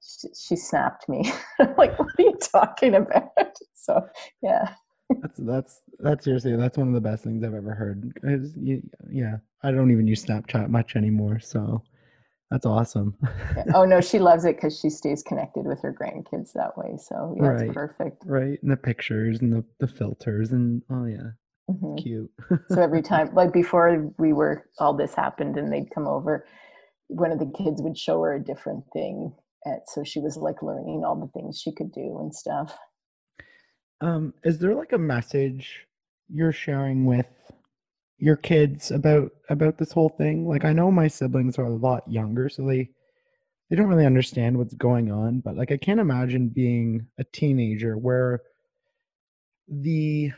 she, she snapped me. like, what are you talking about? So, yeah.
That's that's that's seriously that's one of the best things I've ever heard. You, yeah, I don't even use Snapchat much anymore, so that's awesome.
Yeah. Oh no, she loves it because she stays connected with her grandkids that way. So yeah,
Right.
it's perfect.
right, and the pictures and the the filters and oh yeah,
Mhm.
cute.
So every time, like before we were, all this happened and they'd come over, one of the kids would show her a different thing. And so she was like learning all the things she could do and stuff.
Um, is there like a message you're sharing with your kids about about this whole thing? Like I know my siblings are a lot younger, so they they don't really understand what's going on, but like I can't imagine being a teenager where the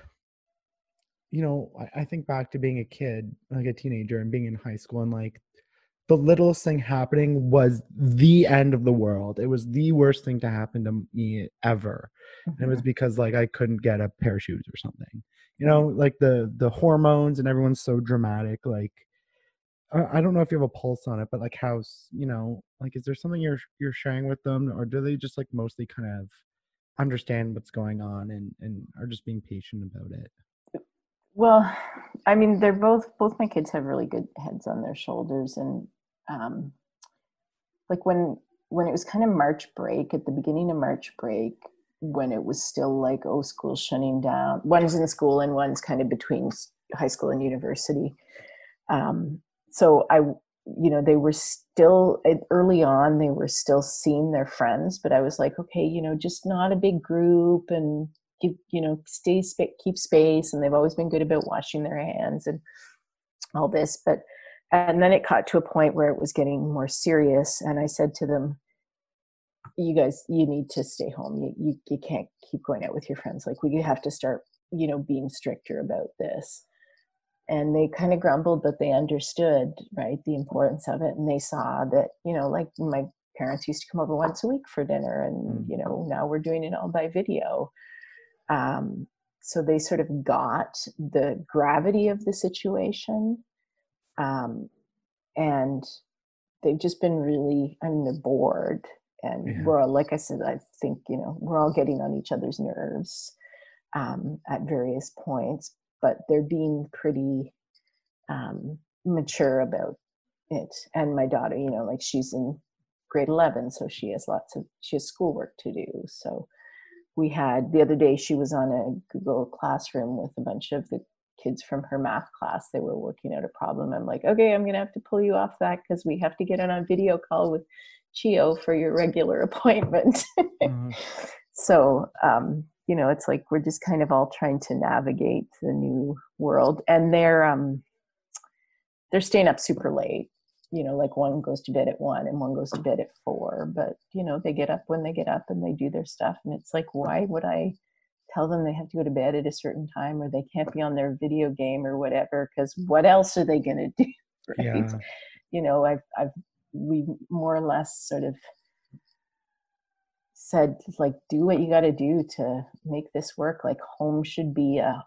you know, I, I think back to being a kid, like a teenager and being in high school and like the littlest thing happening was the end of the world. It was the worst thing to happen to me ever and it was mm-hmm. because like I couldn't get a pair of shoes or something. You know, like the the hormones and everyone's so dramatic. Like I I don't know if you have a pulse on it, but like how's you know, like is there something you're you're sharing with them, or do they just like mostly kind of understand what's going on and and are just being patient about it?
Well, I mean, they're both both my kids have really good heads on their shoulders, and um, like when when it was kind of March break at the beginning of March break, when it was still like oh, school shutting down. One's in school and one's kind of between high school and university. Um, so I, you know, they were still early on. They were still seeing their friends, but I was like, okay, you know, just not a big group and give you know stay keep space and they've always been good about washing their hands and all this but and then it got to a point where it was getting more serious and i said to them you guys you need to stay home. You, you you can't keep going out with your friends. Like we have to start you know being stricter about this. And they kind of grumbled but they understood right the importance of it. And they saw that you know like my parents used to come over once a week for dinner and
Mm.
you know now we're doing it all by video. Um, so they sort of got the gravity of the situation um, and they've just been really i mean they're bored and
Yeah.
we're all like i said i think you know we're all getting on each other's nerves um, at various points but they're being pretty um, mature about it and my daughter you know like she's in grade 11 so she has lots of she has schoolwork to do so we had the other day she was on a google classroom with a bunch of the kids from her math class they were working out a problem. I'm like okay i'm going to have to pull you off that because we have to get in on a video call with CHEO for your regular appointment.
Uh,
so um, you know it's like we're just kind of all trying to navigate the new world and they're um, they're staying up super late. You know like one goes to bed at one and one goes to bed at four but you know they get up when they get up and they do their stuff and it's like why would i tell them they have to go to bed at a certain time or they can't be on their video game or whatever because what else are they going to do right?
Yeah,
you know i've i've we more or less sort of said like do what you got to do to make this work like home should be a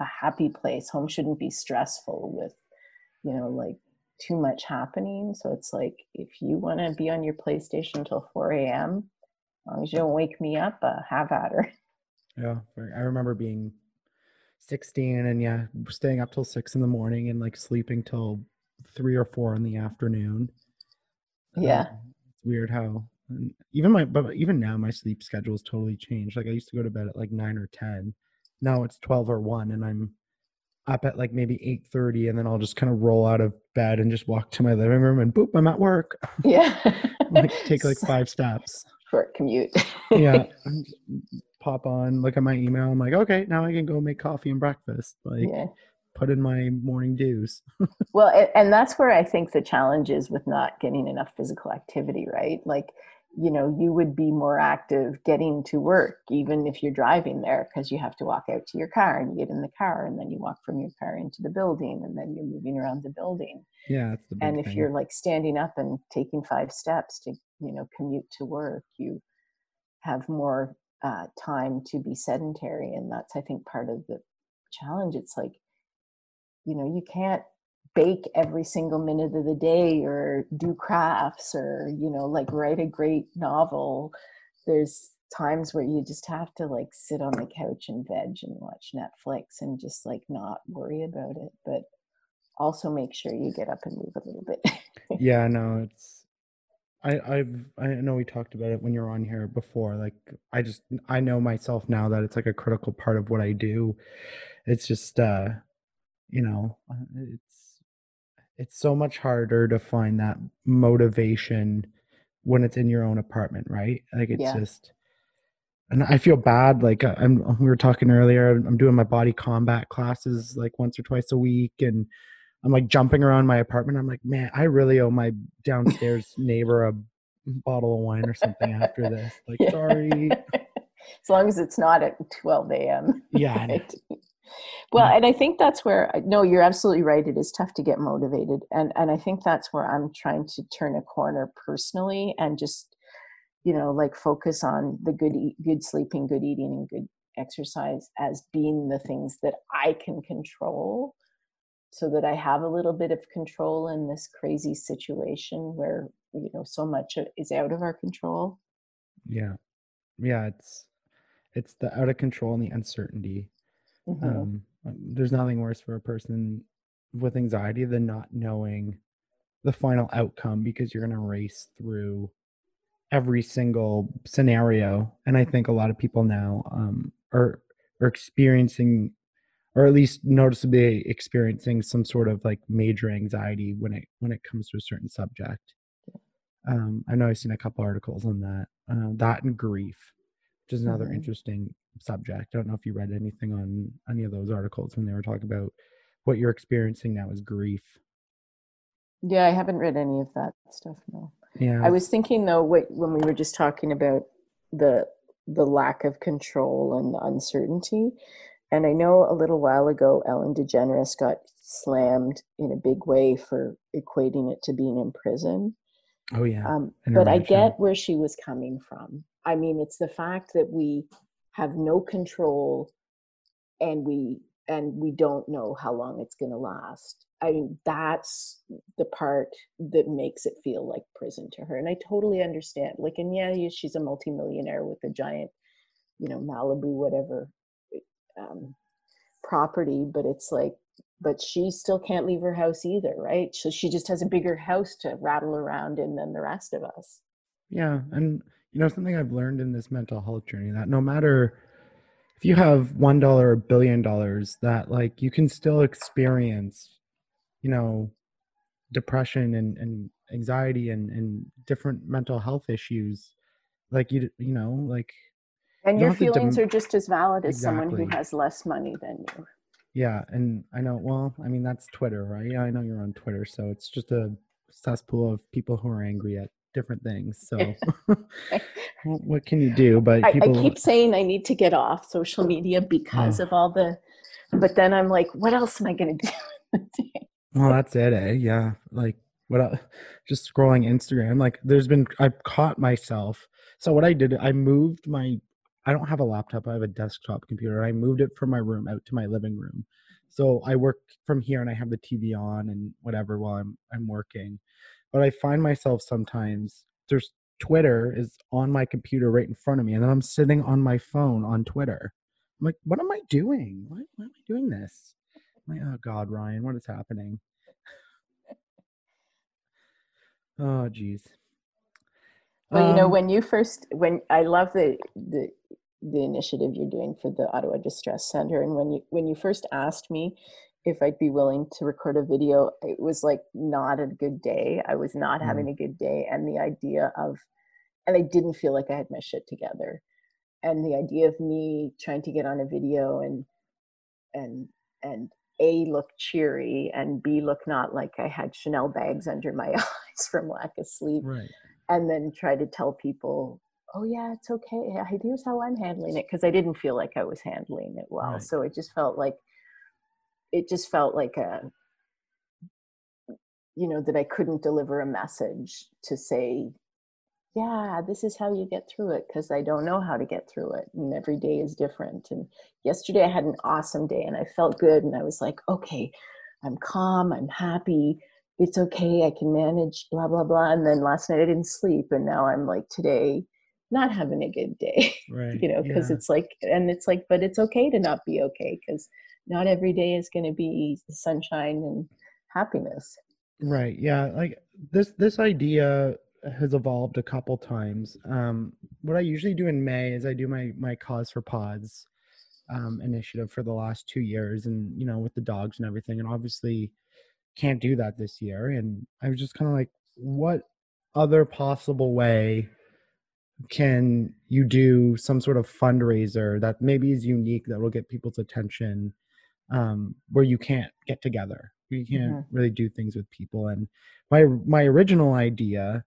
a happy place. Home shouldn't be stressful with you know like too much happening. So it's like if you want to be on your playstation until 4 a.m as long as you don't wake me up uh, have at her
yeah. I remember being 16 and yeah, staying up till six in the morning and like sleeping till three or four in the afternoon.
Yeah.
Um, it's weird how even my but even now my sleep schedule has totally changed. Like I used to go to bed at like nine or ten. Now it's twelve or one and I'm up at like maybe eight thirty and then I'll just kind of roll out of bed and just walk to my living room and boop, I'm at work.
yeah
like take like five steps.
short commute
Yeah. pop on, look at my email. I'm like, okay, now I can go make coffee and breakfast. Like
yeah
put in my morning dues.
Well, and that's where I think the challenge is with not getting enough physical activity, right? Like, you know, you would be more active getting to work, even if you're driving there, because you have to walk out to your car and you get in the car and then you walk from your car into the building and then you're moving around the building.
Yeah, that's the
And if
thing.
you're like standing up and taking five steps to, you know, commute to work, you have more uh, time to be sedentary. And that's, I think, part of the challenge. It's like, you know, you can't bake every single minute of the day or do crafts or you know like write a great novel there's times where you just have to like sit on the couch and veg and watch netflix and just like not worry about it but also make sure you get up and move a little bit
yeah no it's i i've i know we talked about it when you were on here before like i just i know myself now that it's like a critical part of what i do it's just uh you know uh, it's it's so much harder to find that motivation when it's in your own apartment right like it's
Yeah.
just and i feel bad like uh, i'm we were talking earlier i'm doing my body combat classes like once or twice a week and i'm like jumping around my apartment i'm like man i really owe my downstairs neighbor a bottle of wine or something after this like
Yeah.
sorry
as long as it's not at 12 a.m
yeah
right? Well,
Yeah.
and I think that's where I- no, you're absolutely right. It is tough to get motivated, and and I think that's where I'm trying to turn a corner personally, and just you know like focus on the good eat, good sleeping, good eating, and good exercise as being the things that I can control, so that I have a little bit of control in this crazy situation where you know so much is out of our control.
yeah yeah it's it's the out of control and the uncertainty
Mhm.
um there's nothing worse for a person with anxiety than not knowing the final outcome because you're going to race through every single scenario and i think a lot of people now um are are experiencing or at least noticeably experiencing some sort of like major anxiety when it when it comes to a certain subject um i know i've seen a couple articles on that uh, that and grief which is another
Mhm.
interesting subject i don't know if you read anything on any of those articles when they were talking about what you're experiencing now is grief
Yeah, I haven't read any of that stuff. No.
yeah
I was thinking though, what, when we were just talking about the the lack of control and the uncertainty, and I know a little while ago, Ellen DeGeneres got slammed in a big way for equating it to being in prison.
oh yeah
Um, but I get where she was coming from. I mean, it's the fact that we have no control, and we and we don't know how long it's going to last. I mean, that's the part that makes it feel like prison to her, and I totally understand. Like, and yeah, she's a multimillionaire with a giant, you know, Malibu whatever um, property, but it's like, but she still can't leave her house either, right? So she just has a bigger house to rattle around in than the rest of us.
Yeah, and you know something I've learned in this mental health journey that no matter if you have one dollar or billion dollars, that like you can still experience, you know, depression and, and anxiety and, and different mental health issues. Like you you know, like
And
You
your
don't have to
feelings
dem-
are just as valid as someone who has less money than you.
yeah, and I know well, I mean that's Twitter, right? Yeah, I know you're on Twitter, so it's just a cesspool of people who are angry at different things. So what can you do? But
I, I keep saying I need to get off social media because
Oh.
of all the, but then I'm like, what else am I going to do?
Well, that's it, eh? Yeah. Like what el just scrolling Instagram. Like there's been I've caught myself. So what I did, I moved my I don't have a laptop, I have a desktop computer. I moved it from my room out to my living room. So I work from here and I have the TV on and whatever while I'm I'm working. But I find myself sometimes there's Twitter is on my computer right in front of me and then I'm sitting on my phone on Twitter. I'm like, what am I doing? Why, why am I doing this? I'm like, oh God, Ryan, what is happening? Oh, geez.
Well, you know,
Um,
when you first, when I love the the the initiative you're doing for the Ottawa Distress Center, and when you when you first asked me if I'd be willing to record a video, it was like not a good day. I was not
Mm.
having a good day, and the idea of, and I didn't feel like I had my shit together, and the idea of me trying to get on a video and and and a look cheery and b look not like I had Chanel bags under my eyes from lack of sleep
right.
and then try to tell people, oh yeah, it's okay. Here's how I'm handling it because I didn't feel like I was handling it well.
Right.
So it just felt like it just felt like a you know that I couldn't deliver a message to say, yeah, this is how you get through it because I don't know how to get through it and every day is different. And yesterday I had an awesome day and I felt good and I was like, okay, I'm calm, I'm happy, it's okay, I can manage, blah, blah, blah. And then last night I didn't sleep. And now I'm like, today, not having a good day,
Right.
you know, because
yeah.
it's like, and it's like, but it's okay to not be okay because not every day is going to be sunshine and happiness.
Right. Yeah. Like this this idea has evolved a couple times. Um, what I usually do in May is I do my my Cause for Paws um, initiative for the last two years, and you know with the dogs and everything, and obviously can't do that this year. And I was just kind of like, what other possible way can you do some sort of fundraiser that maybe is unique that will get people's attention um, where you can't get together you can't
Mhm.
really do things with people and my my original idea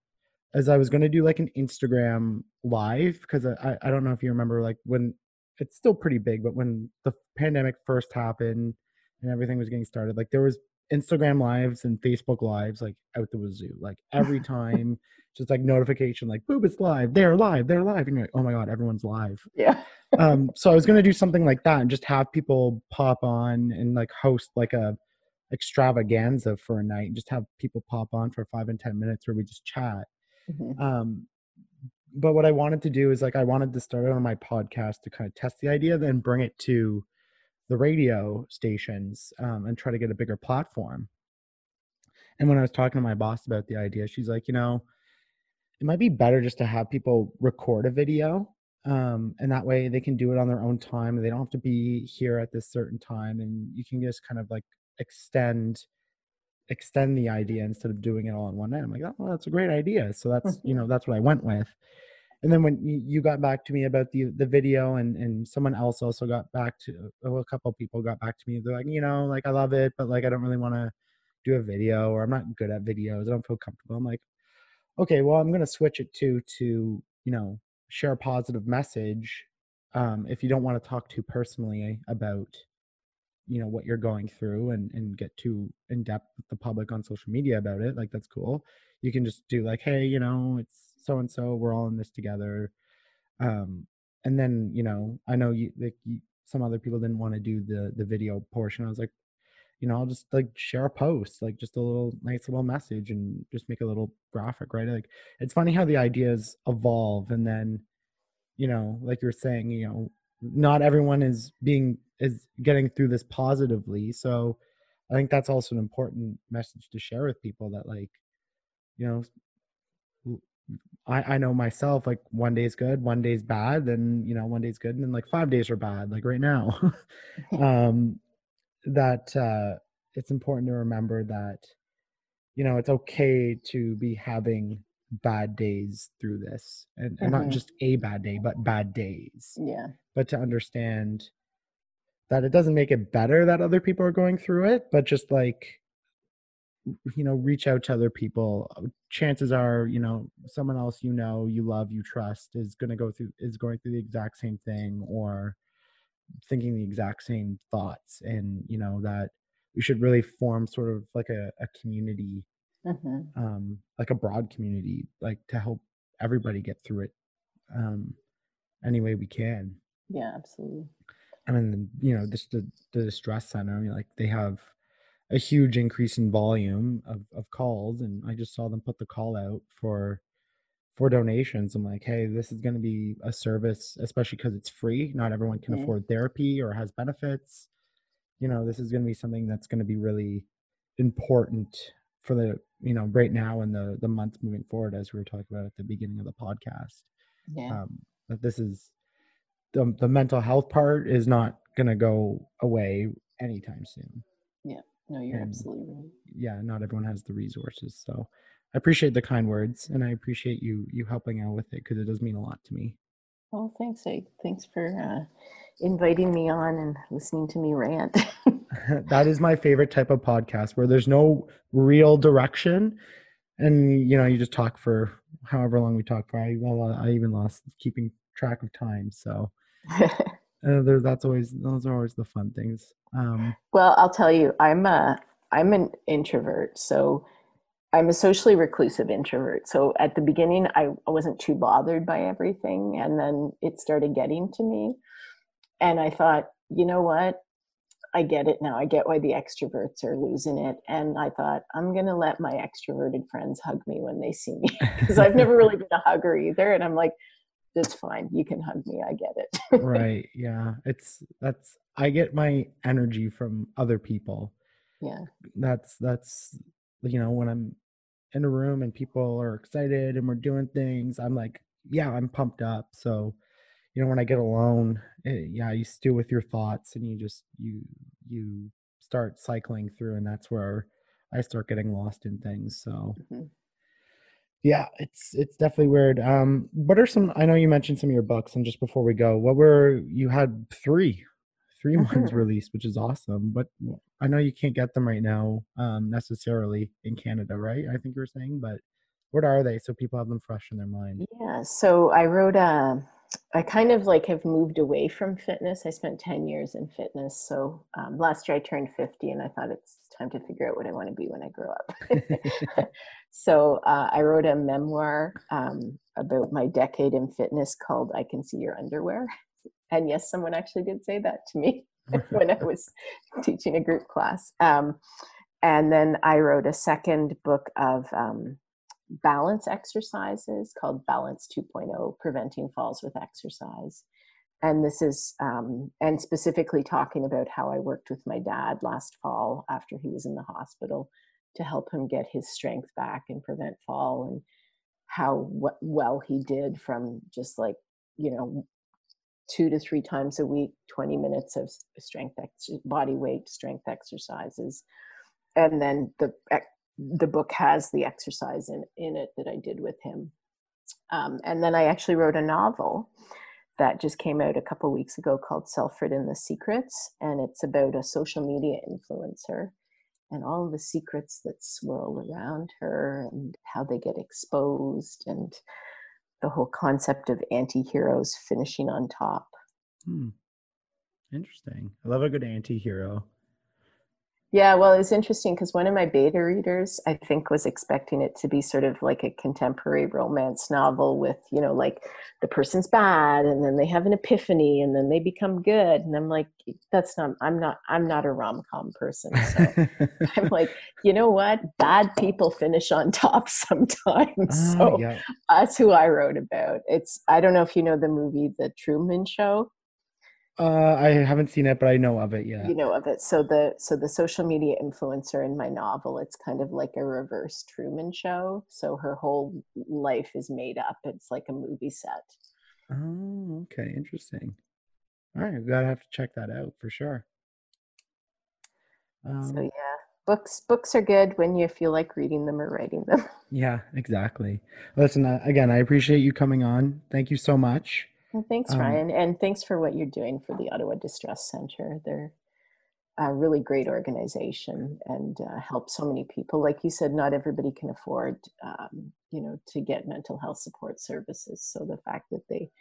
is i was going to do like an instagram live because I, I don't know if you remember like when it's still pretty big but when the pandemic first happened and everything was getting started like there was instagram lives and facebook lives like out the wazoo like every time just like notification like boop it's live they're live they're live and you're like oh my god everyone's live
Yeah.
um so i was going to do something like that and just have people pop on and like host like a extravaganza for a night and just have people pop on for five and ten minutes where we just chat
Mhm.
um but what i wanted to do is like i wanted to start it on my podcast to kind of test the idea then bring it to the radio stations um, and try to get a bigger platform. And when i was talking to my boss about the idea she's like you know it might be better just to have people record a video um, and that way they can do it on their own time they don't have to be here at this certain time and you can just kind of like extend extend the idea instead of doing it all in one night. I'm like oh well, that's a great idea. So that's you know that's what i went with and then when you got back to me about the the video and and someone else also got back to oh, a couple people got back to me. They're like you know like i love it but like i don't really want to do a video or i'm not good at videos. I don't feel comfortable. I'm like okay well i'm going to switch it to to you know share a positive message um, if you don't want to talk too personally about you know what you're going through and and get too in depth with the public on social media about it like that's cool. You can just do like hey you know it's so and so we're all in this together. Um and then you know i know you like you, some other people didn't want to do the the video portion. I was like you know i'll just like share a post like just a little nice little message and just make a little graphic right? Like it's funny how the ideas evolve and then you know like you're saying you know not everyone is being is getting through this positively so i think that's also an important message to share with people that like you know i i know myself like one day's good one day's bad then you know one day's good and then like five days are bad like right now um that uh it's important to remember that you know it's okay to be having bad days through this and, and not
Mhm.
just a bad day but bad days
Yeah.
but to understand that it doesn't make it better that other people are going through it but just like you know reach out to other people. Uh, chances are you know someone else you know you love you trust is going to go through is going through the exact same thing or thinking the exact same thoughts and you know that we should really form sort of like a, a community
hmm
um like a broad community like to help everybody get through it um any way we can.
Yeah, absolutely.
I mean, you know, this the the distress center. I mean, like they have a huge increase in volume of, of calls, and I just saw them put the call out for for donations. I'm like, hey, this is going to be a service, especially because it's free. Not everyone can
Mhm.
afford therapy or has benefits. You know, this is going to be something that's going to be really important for the you know right now and the the months moving forward, as we were talking about at the beginning of the podcast
Yeah.
um, that this is the, the mental health part is not going to go away anytime soon Yeah.
no, you're
and-
absolutely right.
yeah not everyone has the resources so i appreciate the kind words and i appreciate you you helping out with it because it does mean a lot to me
Well, thanks. I, thanks for uh, inviting me on and listening to me rant.
that is my favorite type of podcast where there's no real direction and you know you just talk for however long we talk for i, well, I even lost keeping track of time so uh, that's always those are always the fun things um
well, I'll tell you, I'm a I'm an introvert, so I'm a socially reclusive introvert. So at the beginning, I, I wasn't too bothered by everything, and then it started getting to me, and I thought, you know what? I get it now. I get why the extroverts are losing it. And I thought, I'm going to let my extroverted friends hug me when they see me because I've never really been a hugger either. And I'm like, that's fine. You can hug me. I get it.
right. Yeah. It's that's I get my energy from other people.
Yeah.
That's that's you know when I'm in a room and people are excited and we're doing things, I'm like, yeah, I'm pumped up. So, you know, when I get alone, it, yeah, you stew with your thoughts and you just you you start cycling through, and that's where I start getting lost in things. So. Mm-hmm yeah, it's it's definitely weird. Um, what are some? I know you mentioned some of your books, and just before we go, what were you had three, 3 mm-hmm. ones released, which is awesome. But I know you can't get them right now, um, necessarily in Canada, right? I think you were saying, but what are they so people have them fresh in their mind?
Yeah, so I wrote a I kind of like have moved away from fitness. I spent 10 years in fitness. So um, last year I turned 50 and I thought it's time to figure out what I want to be when I grow up. so uh, I wrote a memoir um, about my decade in fitness called I Can See Your Underwear. And yes, someone actually did say that to me when I was teaching a group class. Um, and then I wrote a second book of um, balance exercises called Balance 2.0 Preventing Falls with Exercise. And this is, um, and specifically talking about how I worked with my dad last fall after he was in the hospital to help him get his strength back and prevent fall and how w- well he did from just like, you know, two to three times a week, 20 minutes of strength, ex- body weight strength exercises. And then the the book has the exercise in, in it that I did with him. Um, and then I actually wrote a novel that just came out a couple weeks ago called Selfrid and the Secrets. And it's about a social media influencer and all the secrets that swirl around her and how they get exposed and the whole concept of anti heroes finishing on top.
Hmm. Interesting. I love a good anti hero.
Yeah, well, it was interesting because one of my beta readers, I think, was expecting it to be sort of like a contemporary romance novel with, you know, like the person's bad and then they have an epiphany and then they become good. And I'm like, that's not, I'm not, I'm not a rom com person. So I'm like, you know what? Bad people finish on top sometimes. Uh, so yeah. that's who I wrote about. It's, I don't know if you know the movie The Truman Show.
Uh, I haven't seen it, but I know of it. Yeah,
you know of it. So the so the social media influencer in my novel, it's kind of like a reverse Truman Show. So her whole life is made up. It's like a movie set.
Oh, okay, interesting. All right, gotta have to check that out for sure.
Um, so yeah, books books are good when you feel like reading them or writing them.
Yeah, exactly. Listen, uh, again, I appreciate you coming on. Thank you so much.
Well, thanks, um, Ryan, and thanks for what you're doing for the Ottawa Distress Center. They're a really great organization and uh, help so many people. Like you said, not everybody can afford, um, you know, to get mental health support services. So the fact that they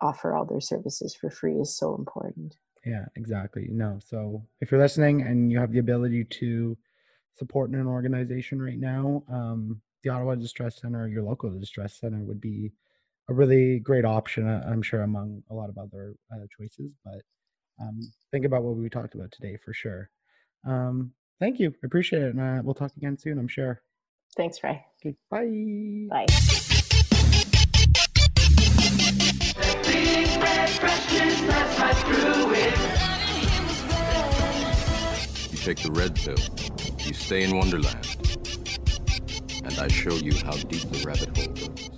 offer all their services for free is so important.
Yeah, exactly. No, so if you're listening and you have the ability to support an organization right now, um, the Ottawa Distress Center, your local distress center, would be a really great option, uh, I'm sure, among a lot of other uh, choices. But um, think about what we talked about today for sure. Um, thank you. I appreciate it. And uh, we'll talk again soon, I'm sure.
Thanks, Ray.
Okay, bye.
Bye.
You take the red pill, you stay in Wonderland, and I show you how deep the rabbit hole goes.